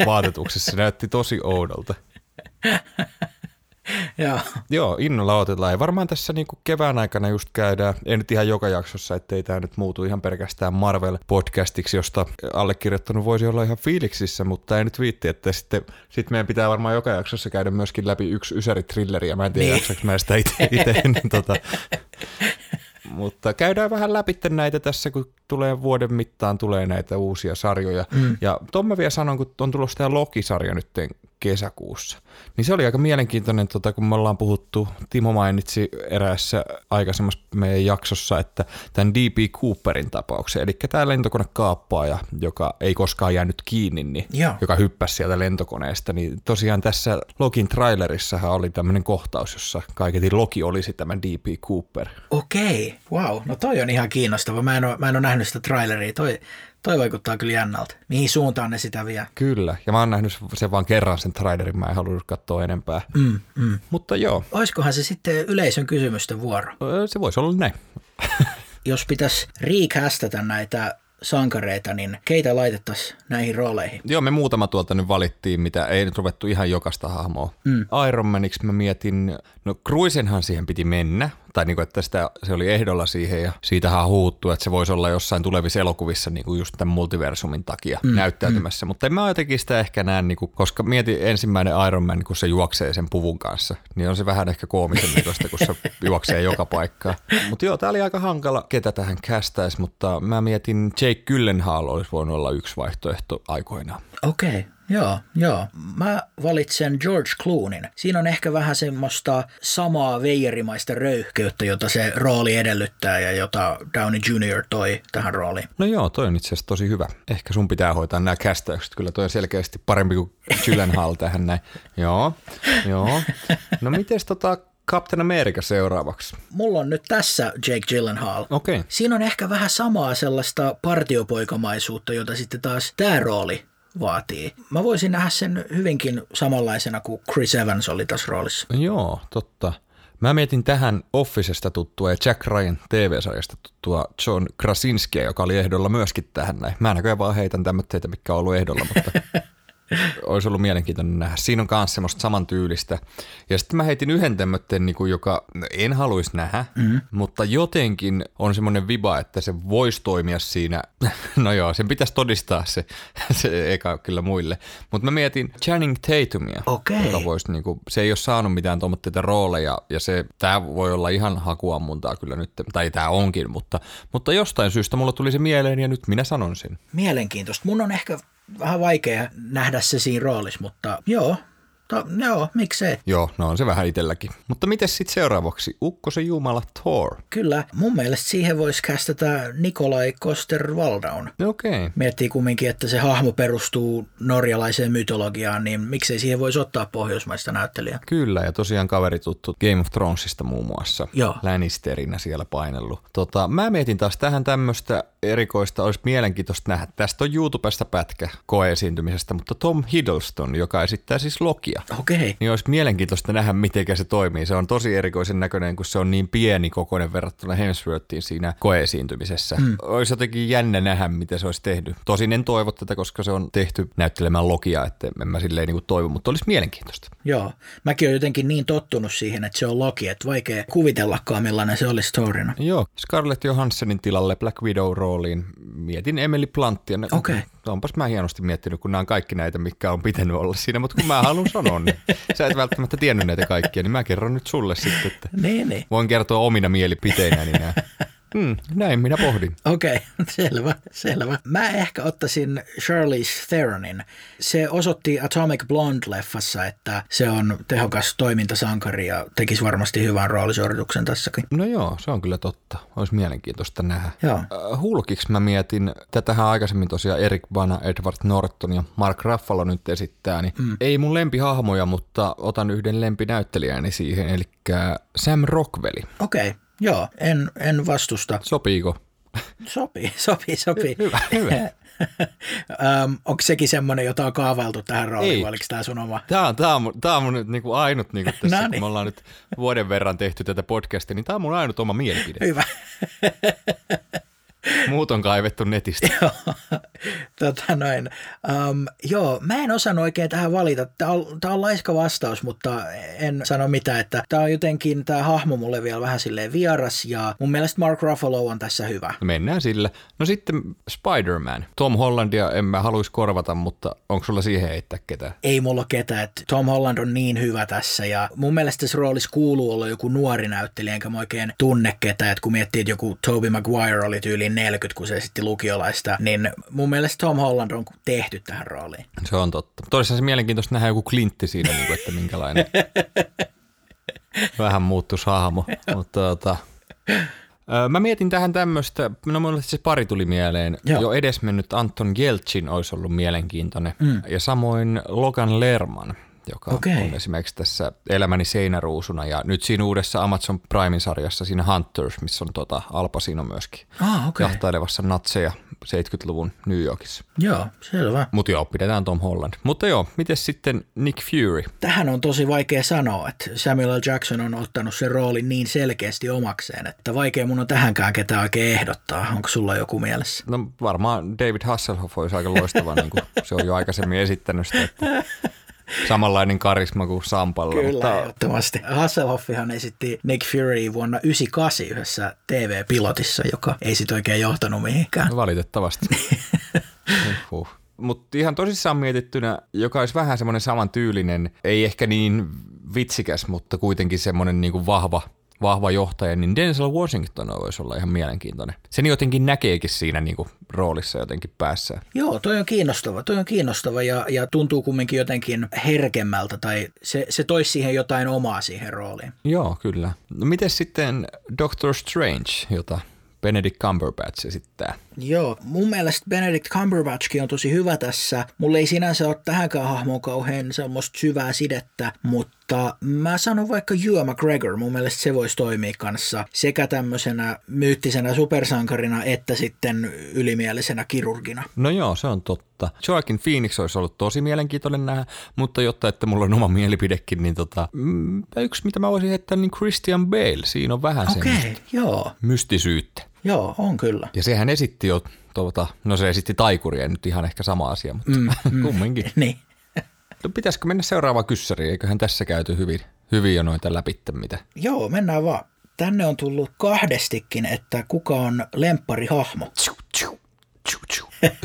vaatetuksessa, se näytti tosi oudolta. Joo. Joo, innolla otetaan. Ja varmaan tässä niin kuin kevään aikana just käydään, ei nyt ihan joka jaksossa, ettei tämä nyt muutu ihan pelkästään Marvel-podcastiksi, josta allekirjoittanut voisi olla ihan fiiliksissä, mutta ei nyt viitti, että sitten sit meidän pitää varmaan joka jaksossa käydä myöskin läpi yksi ysäri trilleri, ja mä en tiedä, niin. mä sitä itse, niin tota, Mutta käydään vähän läpi näitä tässä, kun tulee vuoden mittaan tulee näitä uusia sarjoja. Mm. Ja tuon mä vielä sanon, kun on tulossa tämä Loki-sarja nyt kesäkuussa. Niin se oli aika mielenkiintoinen, tota, kun me ollaan puhuttu, Timo mainitsi eräässä aikaisemmassa meidän jaksossa, että tämän D.P. Cooperin tapauksen, eli tämä lentokonekaappaaja, joka ei koskaan jäänyt kiinni, niin, Joo. joka hyppäsi sieltä lentokoneesta, niin tosiaan tässä Lokin trailerissahan oli tämmöinen kohtaus, jossa kaiketin Loki olisi tämä D.P. Cooper. Okei, wow. No toi on ihan kiinnostava. Mä en ole, mä en ole nähnyt sitä traileria. Toi, toi vaikuttaa kyllä jännältä. Mihin suuntaan ne sitä vie? Kyllä, ja mä oon nähnyt sen vaan kerran sen trailerin, mä en halunnut katsoa enempää. Mm, mm. Mutta joo, Olisikohan se sitten yleisön kysymysten vuoro? se voisi olla näin. Jos pitäisi recastata näitä sankareita, niin keitä laitettaisiin näihin rooleihin? Joo, me muutama tuolta nyt valittiin, mitä ei nyt ruvettu ihan jokaista hahmoa. Mm. Iron Maniksi mä mietin, no Cruisenhan siihen piti mennä, tai niinku, että sitä, se oli ehdolla siihen ja siitähän huuttu, että se voisi olla jossain tulevissa elokuvissa niinku just tämän multiversumin takia mm. näyttäytymässä, mm. mutta en mä jotenkin sitä ehkä näe, niinku, koska mieti ensimmäinen Iron Man, kun se juoksee sen puvun kanssa, niin on se vähän ehkä koomisen näköistä, kun se juoksee joka paikkaan. Mutta joo, tää oli aika hankala, ketä tähän kästäisi, mutta mä mietin Jake Gyllenhaal olisi voinut olla yksi vaihtoehto aikoinaan. Okei, okay, joo, joo. Mä valitsen George Cloonin. Siinä on ehkä vähän semmoista samaa veijerimaista röyhkeyttä, jota se rooli edellyttää ja jota Downey Jr. toi tähän rooliin. No joo, toi on itse asiassa tosi hyvä. Ehkä sun pitää hoitaa nämä kästäykset. Kyllä toi on selkeästi parempi kuin Gyllenhaal tähän näin. Joo, joo. No mites tota Captain America seuraavaksi? Mulla on nyt tässä Jake Gyllenhaal. Okei. Okay. Siinä on ehkä vähän samaa sellaista partiopoikamaisuutta, jota sitten taas tämä rooli vaatii. Mä voisin nähdä sen hyvinkin samanlaisena kuin Chris Evans oli tässä roolissa. Joo, totta. Mä mietin tähän Officesta tuttua ja Jack Ryan TV-sarjasta tuttua John Krasinskia, joka oli ehdolla myöskin tähän näin. Mä näköjään vaan heitän tämmöitä, mitkä on ollut ehdolla, mutta olisi ollut mielenkiintoinen nähdä. Siinä on myös semmoista samantyylistä. Ja sitten mä heitin yhden tämmöiden, niin joka en haluaisi nähdä, mm-hmm. mutta jotenkin on semmoinen viba, että se voisi toimia siinä. No joo, sen pitäisi todistaa se, se eka kyllä muille. Mutta mä mietin Channing Tatumia, Okei. joka voisi, niin kuin, se ei ole saanut mitään tuommoitteita rooleja, ja se, tämä voi olla ihan hakuammuntaa kyllä nyt, tai tämä onkin, mutta, mutta jostain syystä mulla tuli se mieleen, ja nyt minä sanon sen. Mielenkiintoista. Mun on ehkä vähän vaikea nähdä se siinä roolissa, mutta joo, to, joo, miksei. Joo, no on se vähän itselläkin. Mutta miten sitten seuraavaksi? Ukkosen jumala Thor. Kyllä, mun mielestä siihen voisi kästetä Nikolai Koster-Waldau. Okei. Okay. Miettii kumminkin, että se hahmo perustuu norjalaiseen mytologiaan, niin miksei siihen voisi ottaa pohjoismaista näyttelijää. Kyllä, ja tosiaan kaveri tuttu Game of Thronesista muun muassa. Joo. Lannisterinä siellä painellut. Tota, mä mietin taas tähän tämmöistä erikoista, olisi mielenkiintoista nähdä. Tästä on YouTubesta pätkä koeesiintymisestä, mutta Tom Hiddleston, joka esittää siis Lokia. Okei. Okay. Niin olisi mielenkiintoista nähdä, miten se toimii. Se on tosi erikoisen näköinen, kun se on niin pieni kokoinen verrattuna Hemsworthiin siinä koeesiintymisessä. Mm. Olisi jotenkin jännä nähdä, miten se olisi tehnyt. Tosin en toivo tätä, koska se on tehty näyttelemään Lokia, että en mä silleen niin kuin toivo, mutta olisi mielenkiintoista. Joo. Mäkin olen jotenkin niin tottunut siihen, että se on Loki, että vaikea kuvitellakaan millainen se olisi storina. Joo. Scarlett Johanssonin tilalle Black Widow rooliin mietin Emily Planttia. Okei. Okay. Onpas mä hienosti miettinyt, kun nämä on kaikki näitä, mikä on pitänyt olla siinä, mutta kun mä haluan sanoa, niin sä et välttämättä tiennyt näitä kaikkia, niin mä kerron nyt sulle sitten, että Niin, niin. voin kertoa omina mielipiteinäni nämä. Hmm, näin minä pohdin. Okei, okay, selvä, selvä. Mä ehkä ottaisin Charlize Theronin. Se osoitti Atomic Blonde-leffassa, että se on tehokas toimintasankari ja tekisi varmasti hyvän roolisuorituksen tässäkin. No joo, se on kyllä totta. Olisi mielenkiintoista nähdä. Joo. Äh, Hulkiksi mä mietin, tätähän aikaisemmin tosiaan Eric Bana, Edward Norton ja Mark Ruffalo nyt esittää, niin mm. ei mun lempihahmoja, mutta otan yhden lempinäyttelijäni siihen, eli Sam Rockwell. Okei, okay. Joo, en, en vastusta. Sopiiko? Sopii, sopii, sopii. Hyvä, hyvä. um, onko sekin semmoinen, jota on kaavailtu tähän rooliin, vai oliko tämä sun oma? Tämä on, tämä on, mun, tämä on mun nyt niin kuin ainut, niin kuin tässä, Noniin. kun me ollaan nyt vuoden verran tehty tätä podcastia, niin tämä on mun ainut oma mielipide. Hyvä. Muut on kaivettu netistä. tota noin. Um, joo, mä en osannut oikein tähän valita. Tämä on, tää on laiska vastaus, mutta en sano mitään, että tämä on jotenkin, tämä hahmo mulle vielä vähän silleen vieras ja mun mielestä Mark Ruffalo on tässä hyvä. Mennään sillä. No sitten Spider-Man. Tom Hollandia en mä haluaisi korvata, mutta onko sulla siihen heittää ketään? Ei mulla ole ketään, että Tom Holland on niin hyvä tässä ja mun mielestä tässä roolissa kuuluu olla joku nuori näyttelijä, enkä mä oikein tunne ketään, että kun miettii, että joku Toby Maguire oli tyyliin 40, kun se esitti lukiolaista, niin mun mielestä Tom Holland on tehty tähän rooliin. Se on totta. Toisaalta se mielenkiintoista nähdä joku klintti siinä, niin kuin, että minkälainen vähän muuttuisi hahmo. Mutta tota, Mä mietin tähän tämmöistä, no mulle se pari tuli mieleen, Joo. jo edesmennyt Anton Jeltsin olisi ollut mielenkiintoinen, mm. ja samoin Logan Lerman, joka okay. on esimerkiksi tässä Elämäni seinäruusuna ja nyt siinä uudessa Amazon Primein sarjassa siinä Hunters, missä on tota Al Pacino myöskin ah, okay. jahtailevassa natseja 70-luvun New Yorkissa. Joo, selvä. Mutta joo, pidetään Tom Holland. Mutta joo, miten sitten Nick Fury? Tähän on tosi vaikea sanoa, että Samuel L. Jackson on ottanut sen roolin niin selkeästi omakseen, että vaikea mun on tähänkään ketään oikein ehdottaa. Onko sulla joku mielessä? No varmaan David Hasselhoff olisi aika loistava, niin kuin se on jo aikaisemmin esittänyt sitä, että samanlainen karisma kuin Sampalla. Kyllä, mutta... ehdottomasti. Hasselhoffihan esitti Nick Fury vuonna 98 yhdessä TV-pilotissa, joka ei sitten oikein johtanut mihinkään. No, valitettavasti. uhuh. Mutta ihan tosissaan mietittynä, joka olisi vähän semmoinen samantyylinen, ei ehkä niin vitsikäs, mutta kuitenkin semmoinen niinku vahva vahva johtaja, niin Denzel Washington voisi olla ihan mielenkiintoinen. Sen jotenkin näkeekin siinä niin kuin roolissa jotenkin päässä. Joo, toi on kiinnostava, toi on kiinnostava ja, ja tuntuu kumminkin jotenkin herkemmältä tai se, se toisi siihen jotain omaa siihen rooliin. Joo, kyllä. No miten sitten Doctor Strange, jota Benedict Cumberbatch esittää. Joo, mun mielestä Benedict Cumberbatchkin on tosi hyvä tässä. Mulla ei sinänsä ole tähänkään hahmoon kauhean semmoista syvää sidettä, mutta mä sanon vaikka Ewan McGregor, mun mielestä se voisi toimia kanssa sekä tämmöisenä myyttisenä supersankarina että sitten ylimielisenä kirurgina. No joo, se on totta. Joaquin Phoenix olisi ollut tosi mielenkiintoinen nähdä, mutta jotta että mulla on oma mielipidekin, niin tota, mm, yksi mitä mä voisin heittää, niin Christian Bale. Siinä on vähän okay, semmoista joo. mystisyyttä. Joo, on kyllä. Ja sehän esitti jo, tuota, no se esitti taikuria, nyt ihan ehkä sama asia, mutta mm, mm, kumminkin. niin. No pitäisikö mennä seuraavaan kyssäriin, eiköhän tässä käyty hyvin, hyvin jo noita läpi, mitä? Joo, mennään vaan. Tänne on tullut kahdestikin, että kuka on lempparihahmo.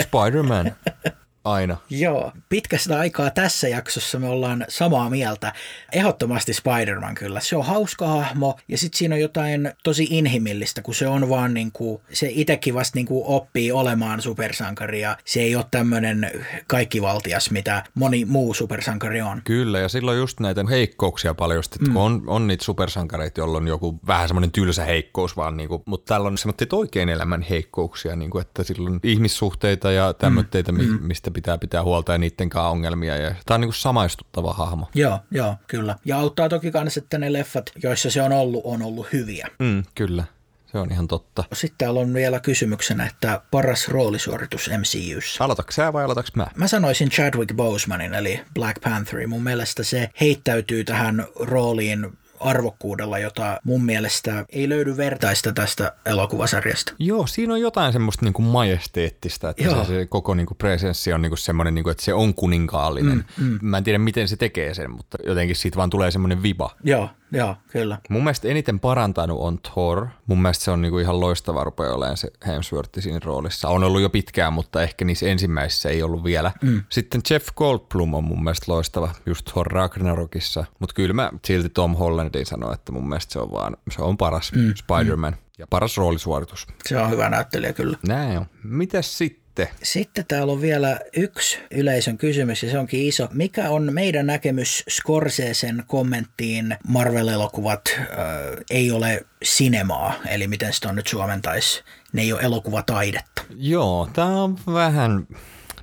Spider-Man. Aina. Joo, pitkästä aikaa tässä jaksossa me ollaan samaa mieltä. Ehdottomasti Spider-Man kyllä. Se on hauska hahmo ja sitten siinä on jotain tosi inhimillistä, kun se on vaan niin kuin, se itsekin vasta niin kuin oppii olemaan supersankari ja se ei ole tämmöinen kaikkivaltias, mitä moni muu supersankari on. Kyllä ja silloin just näitä heikkouksia paljon, että mm. kun on, on niitä supersankareita, joilla on joku vähän semmoinen tylsä heikkous vaan, niin kuin, mutta täällä on semmoinen oikein elämän heikkouksia, niin kuin, että silloin ihmissuhteita ja tämmöitä, mm. mistä pitää pitää huolta ja niiden kanssa ongelmia. Ja tämä on niin kuin samaistuttava hahmo. Joo, joo, kyllä. Ja auttaa toki myös, että ne leffat, joissa se on ollut, on ollut hyviä. Mm, kyllä. Se on ihan totta. Sitten täällä on vielä kysymyksenä, että paras roolisuoritus MCUssa. Aloitatko sä vai aloitatko mä? Mä sanoisin Chadwick Bosemanin, eli Black Pantherin. Mun mielestä se heittäytyy tähän rooliin arvokkuudella, jota mun mielestä ei löydy vertaista tästä elokuvasarjasta. Joo, siinä on jotain semmoista niin kuin majesteettista, että se, se koko niin kuin presenssi on niin kuin semmoinen, niin kuin, että se on kuninkaallinen. Mm, mm. Mä en tiedä, miten se tekee sen, mutta jotenkin siitä vaan tulee semmoinen viba. Joo, Joo, kyllä. Mun mielestä eniten parantanut on Thor. Mun mielestä se on niinku ihan loistava rupeaa olemaan se Hemsworth siinä roolissa. On ollut jo pitkään, mutta ehkä niissä ensimmäisissä ei ollut vielä. Mm. Sitten Jeff Goldblum on mun mielestä loistava just Thor Ragnarokissa. Mutta kyllä mä silti Tom Hollandin sanoa, että mun mielestä se on vaan, se on paras mm. Spider-Man. Mm. Ja paras roolisuoritus. Se on hyvä näyttelijä kyllä. Näin on. Mitäs sitten? Sitten? Sitten täällä on vielä yksi yleisön kysymys ja se onkin iso. Mikä on meidän näkemys Scorsesen kommenttiin Marvel-elokuvat äh, ei ole sinemaa, eli miten sitä on nyt suomentaisi, ne ei ole elokuvataidetta? Joo, tämä on vähän...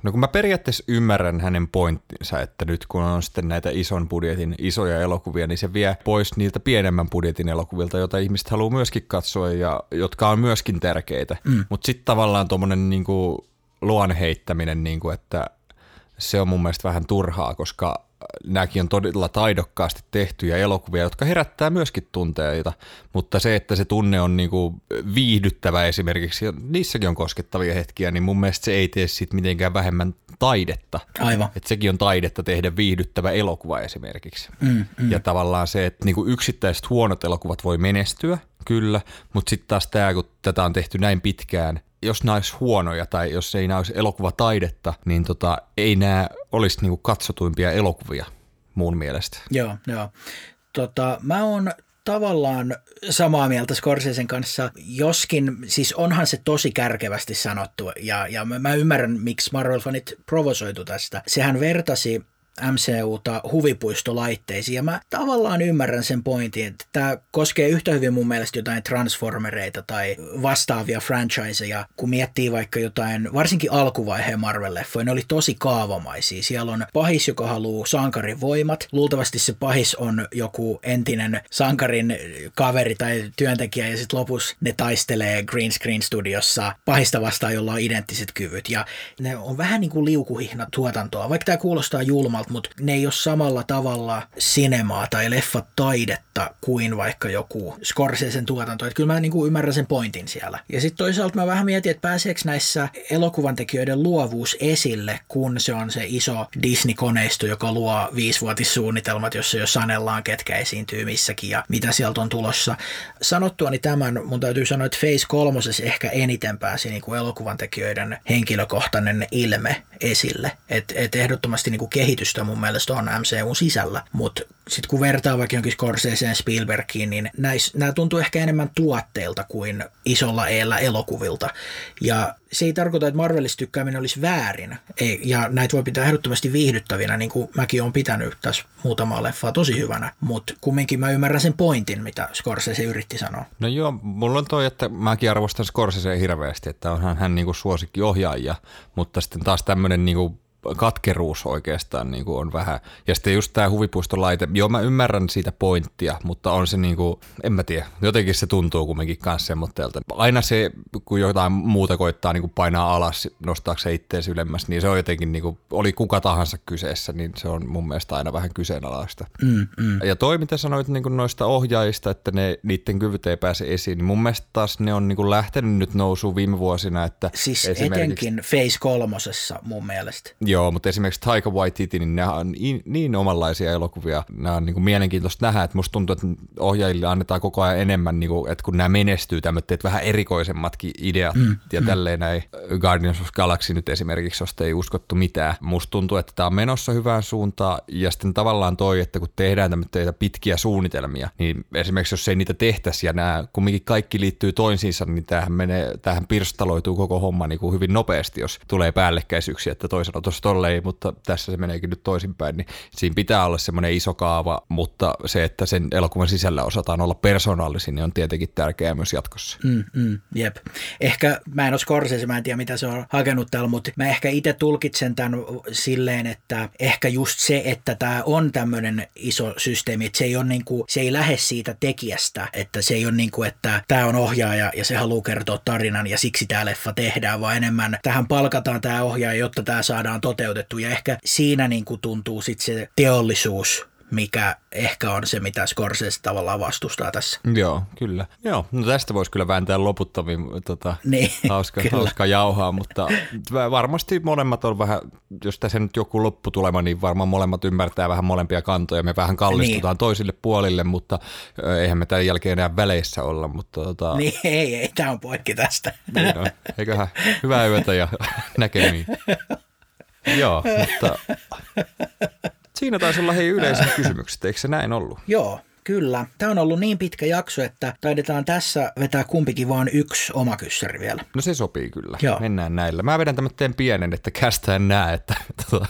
No kun mä periaatteessa ymmärrän hänen pointtinsa, että nyt kun on sitten näitä ison budjetin isoja elokuvia, niin se vie pois niiltä pienemmän budjetin elokuvilta, joita ihmiset haluaa myöskin katsoa ja jotka on myöskin tärkeitä. Mm. Mutta sitten tavallaan tuommoinen niinku luon heittäminen, niin kuin, että se on mun mielestä vähän turhaa, koska nämäkin on todella taidokkaasti tehtyjä elokuvia, jotka herättää myöskin tunteita, mutta se, että se tunne on niinku viihdyttävä esimerkiksi, ja niissäkin on koskettavia hetkiä, niin mun mielestä se ei tee siitä mitenkään vähemmän taidetta. Aivan. Että sekin on taidetta tehdä viihdyttävä elokuva esimerkiksi. Mm, mm. Ja tavallaan se, että niinku yksittäiset huonot elokuvat voi menestyä, kyllä, mutta sitten taas tämä, kun tätä on tehty näin pitkään, jos nämä olisi huonoja tai jos ei nämä olisi elokuvataidetta, niin tota, ei nämä olisi niinku katsotuimpia elokuvia mun mielestä. Joo, joo. Tota, mä oon tavallaan samaa mieltä Scorsesen kanssa, joskin siis onhan se tosi kärkevästi sanottu ja, ja mä, mä ymmärrän, miksi Marvel-fanit provosoitu tästä. Sehän vertasi MCUta huvipuistolaitteisiin. Ja mä tavallaan ymmärrän sen pointin, että tämä koskee yhtä hyvin mun mielestä jotain Transformereita tai vastaavia franchiseja, kun miettii vaikka jotain, varsinkin alkuvaiheen Marvel-leffoja, ne oli tosi kaavamaisia. Siellä on pahis, joka haluaa sankarin voimat. Luultavasti se pahis on joku entinen sankarin kaveri tai työntekijä ja sitten lopussa ne taistelee Green Screen Studiossa pahista vastaan, jolla on identtiset kyvyt. Ja ne on vähän niin kuin liukuhihna tuotantoa, vaikka tämä kuulostaa julmalta, mutta ne ei ole samalla tavalla sinemaa tai leffataidetta kuin vaikka joku Scorsesen tuotanto. Että kyllä mä niin kuin ymmärrän sen pointin siellä. Ja sitten toisaalta mä vähän mietin, että pääseekö näissä elokuvan tekijöiden luovuus esille, kun se on se iso Disney-koneisto, joka luo viisivuotissuunnitelmat, jossa jo sanellaan, ketkä esiintyy missäkin ja mitä sieltä on tulossa. Sanottuani tämän, mun täytyy sanoa, että Face 3 ehkä eniten pääsi niin kuin elokuvan tekijöiden henkilökohtainen ilme esille. Että et ehdottomasti niin kuin kehitystä mun mielestä on MCUn sisällä, mutta sitten kun vertaa vaikka jonkin Scorseseen Spielbergiin, niin nämä tuntuu ehkä enemmän tuotteilta kuin isolla eellä elokuvilta. Ja se ei tarkoita, että Marvelista tykkääminen olisi väärin. Ei, ja näitä voi pitää ehdottomasti viihdyttävinä, niin kuin mäkin olen pitänyt tässä muutamaa leffaa tosi hyvänä. Mutta kumminkin mä ymmärrän sen pointin, mitä Scorsese yritti sanoa. No joo, mulla on toi, että mäkin arvostan Scorsese hirveästi, että onhan hän niinku suosikki ohjaaja, mutta sitten taas tämmöinen niinku katkeruus oikeastaan niin kuin on vähän. Ja sitten just tämä huvipuistolaite, joo mä ymmärrän siitä pointtia, mutta on se niin kuin, en mä tiedä, jotenkin se tuntuu kumminkin kanssa semmoitteelta. Aina se, kun jotain muuta koittaa niin kuin painaa alas, nostaakseen se itteensä ylemmäs, niin se on jotenkin, niin kuin, oli kuka tahansa kyseessä, niin se on mun mielestä aina vähän kyseenalaista. Mm, mm. Ja toi, mitä sanoit niin kuin noista ohjaajista, että ne, niiden kyvyt ei pääse esiin, niin mun mielestä taas ne on niin kuin lähtenyt nyt nousuun viime vuosina. Että siis etenkin Face kolmosessa mun mielestä. Joo, Joo, mutta esimerkiksi Taika Waititi, niin nämä on niin, niin omanlaisia elokuvia. Nämä on niin kuin mielenkiintoista nähdä, että musta tuntuu, että ohjaajille annetaan koko ajan enemmän, niin kuin, että kun nämä menestyy tämmöiset vähän erikoisemmatkin ideat mm, ja mm. tälleen näin. Guardians of Galaxy nyt esimerkiksi, josta ei uskottu mitään. Musta tuntuu, että tämä on menossa hyvään suuntaan ja sitten tavallaan toi, että kun tehdään tämmöitä pitkiä suunnitelmia, niin esimerkiksi jos ei niitä tehtäisi ja nämä kumminkin kaikki liittyy toisiinsa, niin tämähän, menee, tämähän pirstaloituu koko homma niin kuin hyvin nopeasti, jos tulee päällekkäisyyksiä, että toisaalta tuossa tolleen, mutta tässä se meneekin nyt toisinpäin, niin siinä pitää olla semmoinen iso kaava, mutta se, että sen elokuvan sisällä osataan olla persoonallisin, niin on tietenkin tärkeää myös jatkossa. Mm, mm, jep. Ehkä, mä en ole Scorsese, mä en tiedä mitä se on hakenut täällä, mutta mä ehkä itse tulkitsen tämän silleen, että ehkä just se, että tämä on tämmöinen iso systeemi, että se ei, ole niin kuin, se ei lähde siitä tekijästä, että se ei ole niin kuin, että tämä on ohjaaja ja se haluaa kertoa tarinan ja siksi tämä leffa tehdään, vaan enemmän tähän palkataan tämä ohjaaja, jotta tämä saadaan toteutettu ja ehkä siinä niin kuin tuntuu sitten se teollisuus mikä ehkä on se, mitä Scorsese tavallaan vastustaa tässä. Joo, kyllä. Joo, no tästä voisi kyllä vääntää loputtomiin tota, niin, hauska, hauska jauhaa, mutta varmasti molemmat on vähän, jos tässä nyt joku lopputulema, niin varmaan molemmat ymmärtää vähän molempia kantoja. Me vähän kallistutaan niin. toisille puolille, mutta eihän me tämän jälkeen enää väleissä olla. Mutta, tota... Niin, ei, ei, tämä on poikki tästä. Niin on. Eiköhän hyvää yötä ja näkemiin. Joo, mutta siinä taisi olla hei yleiset kysymykset, eikö se näin ollut? Joo, Kyllä. Tämä on ollut niin pitkä jakso, että taidetaan tässä vetää kumpikin vaan yksi oma kyssäri vielä. No se sopii kyllä. Joo. Mennään näillä. Mä vedän tämmöinen pienen, että kästä en näe, että tota,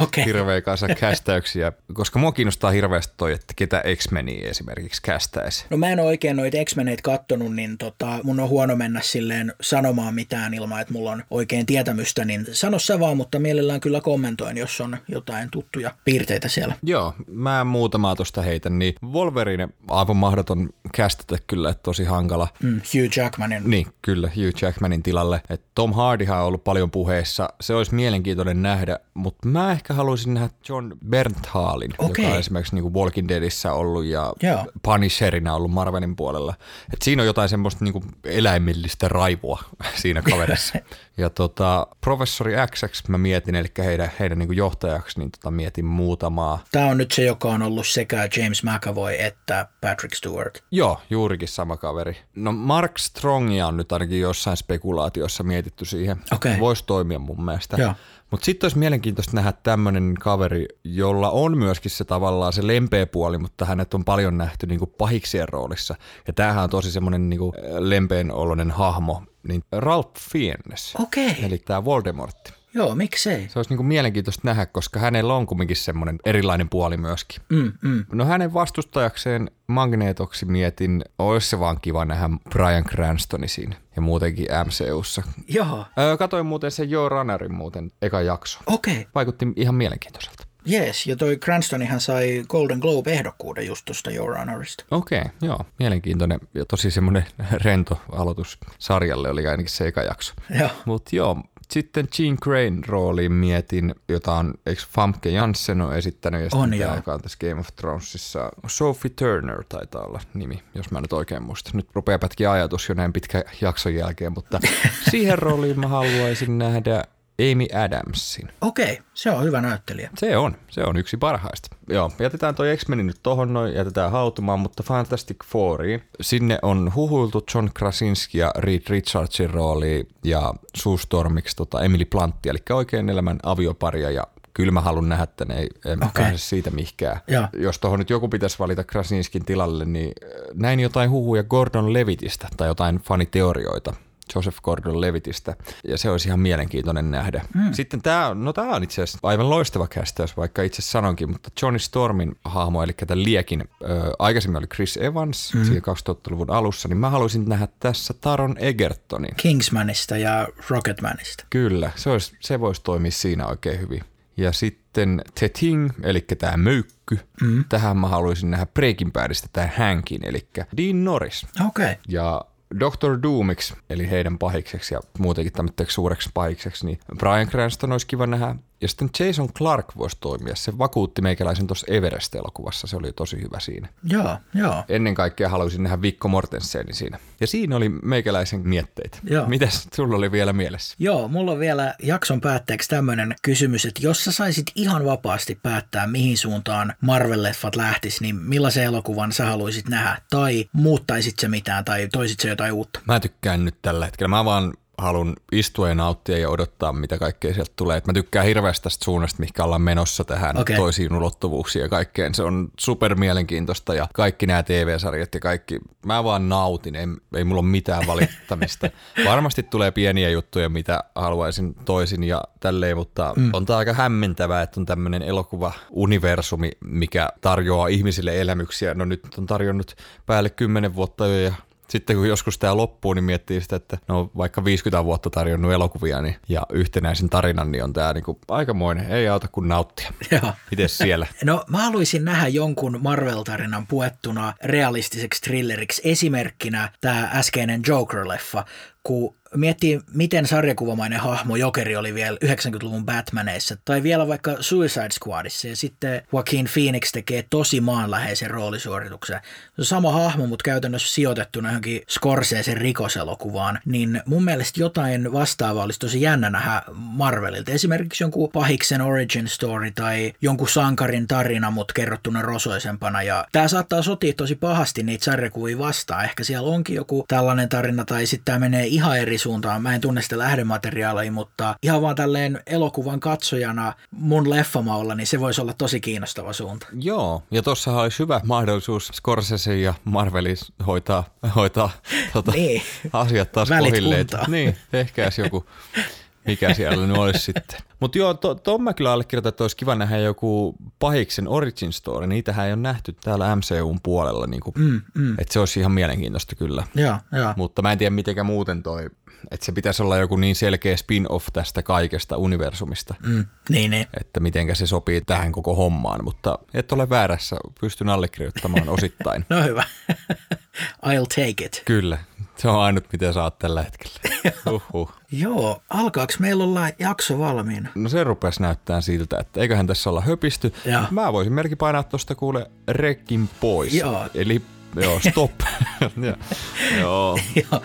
okay. hirveä kanssa kästäyksiä, koska mua kiinnostaa hirveästi toi, että ketä X-Meniä esimerkiksi kästäisi. No mä en oikein noita X-Meneitä kattonut, niin tota, mun on huono mennä silleen sanomaan mitään ilman, että mulla on oikein tietämystä, niin sano sä vaan, mutta mielellään kyllä kommentoin, jos on jotain tuttuja piirteitä siellä. Joo, mä muutamaa tuosta heitän, niin Wolverine, aivan mahdoton kästetä kyllä, että tosi hankala. Mm, Hugh Jackmanin. Niin, kyllä, Hugh Jackmanin tilalle. Et Tom Hardyhan on ollut paljon puheissa. Se olisi mielenkiintoinen nähdä, mutta mä ehkä haluaisin nähdä John Bernthalin, Okei. joka on esimerkiksi niin Walking Deadissä ollut ja Joo. Punisherina ollut Marvelin puolella. Et siinä on jotain semmoista niin eläimellistä raivoa siinä kaverissa. ja tota, professori XX mä mietin, eli heidän, heidän niin johtajaksi, niin tota, mietin muutamaa. Tämä on nyt se, joka on ollut sekä James McAvoy että Patrick Stewart. Joo, juurikin sama kaveri. No Mark Strongia on nyt ainakin jossain spekulaatiossa mietitty siihen. Okei. Voisi toimia mun mielestä. Joo. Mutta sitten olisi mielenkiintoista nähdä tämmöinen kaveri, jolla on myöskin se tavallaan se lempeä puoli, mutta hänet on paljon nähty niinku pahiksien roolissa. Ja tämähän on tosi semmoinen niinku lempeän oloinen hahmo, niin Ralph Fiennes. Okei. Eli tämä Voldemortti. Joo, miksei? Se olisi niinku mielenkiintoista nähdä, koska hänellä on kumminkin semmoinen erilainen puoli myöskin. Mm, mm. No hänen vastustajakseen Magneetoksi mietin, olisi se vaan kiva nähdä Brian Cranstoni siinä ja muutenkin MCUssa. Joo, Öö, katoin muuten sen Joe Runnerin muuten eka jakso. okei. Vaikutti ihan mielenkiintoiselta. Jees, ja toi Cranstonihan sai Golden Globe-ehdokkuuden just tuosta Your Honorista. Okei, okay, joo. Mielenkiintoinen ja tosi semmoinen rento aloitus sarjalle oli ainakin se eka jakso. Joo. Mutta joo, sitten Jean Grayn rooliin mietin, jota on, eikö Famke Janssen on esittänyt, ja On, sitten joo. joka on tässä Game of Thronesissa, Sophie Turner taitaa olla nimi, jos mä nyt oikein muistan. Nyt rupeaa pätkiä ajatus jo näin pitkä jakson jälkeen, mutta siihen rooliin mä haluaisin nähdä Amy Adamsin. Okei, se on hyvä näyttelijä. Se on, se on yksi parhaista. Joo, jätetään toi X-Menin nyt tohon noin, jätetään hautumaan, mutta Fantastic Fouriin. Sinne on huhuiltu John Krasinski ja Reed Richardsin rooli ja Sue Stormiksi tota Emily Plantti, eli oikein elämän avioparia ja kyllä mä haluan nähdä että ei, en okay. pääse siitä mihinkään. Joo. Jos tuohon nyt joku pitäisi valita Krasinskin tilalle, niin äh, näin jotain huhuja Gordon Levitistä tai jotain faniteorioita. Joseph Gordon-Levitistä, ja se olisi ihan mielenkiintoinen nähdä. Mm. Sitten tämä, no tämä on itse asiassa aivan loistava kästäys, vaikka itse sanonkin, mutta Johnny Stormin hahmo, eli tämän Liekin, ö, aikaisemmin oli Chris Evans, mm. siinä 2000-luvun alussa, niin mä haluaisin nähdä tässä Taron Egertonin. Kingsmanista ja Rocketmanista. Kyllä, se, olisi, se voisi toimia siinä oikein hyvin. Ja sitten The Thing, eli tämä möykky. Mm. Tähän mä haluaisin nähdä Breaking Badista tämä Hankin, eli Dean Norris. Okei. Ja Dr. Doomiksi, eli heidän pahikseksi ja muutenkin tämmöiseksi suureksi pahikseksi, niin Brian Cranston olisi kiva nähdä. Ja sitten Jason Clark voisi toimia. Se vakuutti meikäläisen tuossa Everest-elokuvassa. Se oli tosi hyvä siinä. Joo, joo. Ennen kaikkea haluaisin nähdä Vikko Mortensenin siinä. Ja siinä oli meikäläisen mietteitä. Joo. Mitäs sulla oli vielä mielessä? Joo, mulla on vielä jakson päätteeksi tämmöinen kysymys, että jos sä saisit ihan vapaasti päättää, mihin suuntaan Marvel-leffat lähtis, niin millaisen elokuvan sä haluaisit nähdä? Tai muuttaisit se mitään, tai toisit se jotain uutta? Mä tykkään nyt tällä hetkellä. Mä vaan haluan istua ja nauttia ja odottaa, mitä kaikkea sieltä tulee. Et mä tykkään hirveästi tästä suunnasta, mihinkä ollaan menossa tähän Okei. toisiin ulottuvuuksiin ja kaikkeen. Se on super mielenkiintoista ja kaikki nämä TV-sarjat ja kaikki. Mä vaan nautin, ei, ei mulla ole mitään valittamista. Varmasti tulee pieniä juttuja, mitä haluaisin toisin ja tälleen, mutta mm. on tää aika hämmentävää, että on tämmöinen elokuva-universumi, mikä tarjoaa ihmisille elämyksiä. No nyt on tarjonnut päälle kymmenen vuotta jo ja sitten kun joskus tämä loppuu, niin miettii sitä, että no vaikka 50 vuotta tarjonnut elokuvia niin, ja yhtenäisen tarinan, niin on tämä niinku aikamoinen, ei auta kuin nauttia. Joo. Mites siellä? No mä haluaisin nähdä jonkun Marvel-tarinan puettuna realistiseksi thrilleriksi. Esimerkkinä tämä äskeinen Joker-leffa, kun miettii, miten sarjakuvamainen hahmo Jokeri oli vielä 90-luvun Batmaneissa, tai vielä vaikka Suicide Squadissa, ja sitten Joaquin Phoenix tekee tosi maanläheisen roolisuorituksen. Se on sama hahmo, mutta käytännössä sijoitettuna johonkin Scorsesen rikoselokuvaan, niin mun mielestä jotain vastaavaa olisi tosi jännä nähdä Marvelilta. Esimerkiksi jonkun pahiksen origin story tai jonkun sankarin tarina, mutta kerrottuna rosoisempana. Ja tämä saattaa sotia tosi pahasti niitä sarjakuvia vastaan. Ehkä siellä onkin joku tällainen tarina, tai sitten tämä menee ihan eri suuntaan. Mä en tunne sitä lähdemateriaalia, mutta ihan vaan tälleen elokuvan katsojana mun leffamaulla, niin se voisi olla tosi kiinnostava suunta. Joo, ja tuossa olisi hyvä mahdollisuus Scorsese ja Marvelis hoitaa, hoitaa tota, Niin. asiat taas kohilleen. Niin, tehkääs joku mikä siellä nyt olisi sitten. Mutta joo, tuon to, mä kyllä allekirjoitan, että olisi kiva nähdä joku pahiksen origin story. Niitähän ei ole nähty täällä MCUn puolella, niin mm, mm. että se olisi ihan mielenkiintoista kyllä. Joo, joo. Mutta mä en tiedä, miten muuten toi että se pitäisi olla joku niin selkeä spin-off tästä kaikesta universumista. Mm, niin, niin. Että mitenkä se sopii tähän koko hommaan, mutta et ole väärässä, pystyn allekirjoittamaan osittain. no hyvä. I'll take it. Kyllä, se on ainut mitä saat tällä hetkellä. Uhuh. Joo, alkaako meillä olla jakso valmiina? No se rupesi näyttää siltä, että eiköhän tässä olla höpisty. Ja. Mä voisin merkki painaa tuosta kuule rekkin pois. Joo. Eli Joo, stop. ja, joo. joo.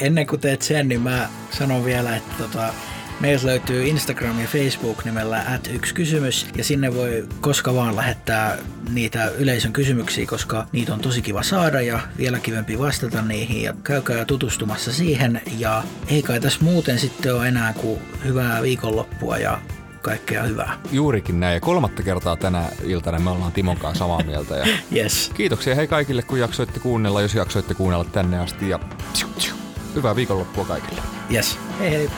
Ennen kuin teet sen, niin mä sanon vielä, että tota, Meiltä löytyy Instagram ja Facebook nimellä at yksi kysymys ja sinne voi koska vaan lähettää niitä yleisön kysymyksiä, koska niitä on tosi kiva saada ja vielä kivempi vastata niihin ja käykää tutustumassa siihen ja ei kai tässä muuten sitten ole enää kuin hyvää viikonloppua ja kaikkea hyvää. Juurikin näin. Ja kolmatta kertaa tänä iltana me ollaan Timon kanssa samaa mieltä. Ja yes. Kiitoksia hei kaikille, kun jaksoitte kuunnella, jos jaksoitte kuunnella tänne asti. Ja hyvää viikonloppua kaikille. Yes. Hei hei.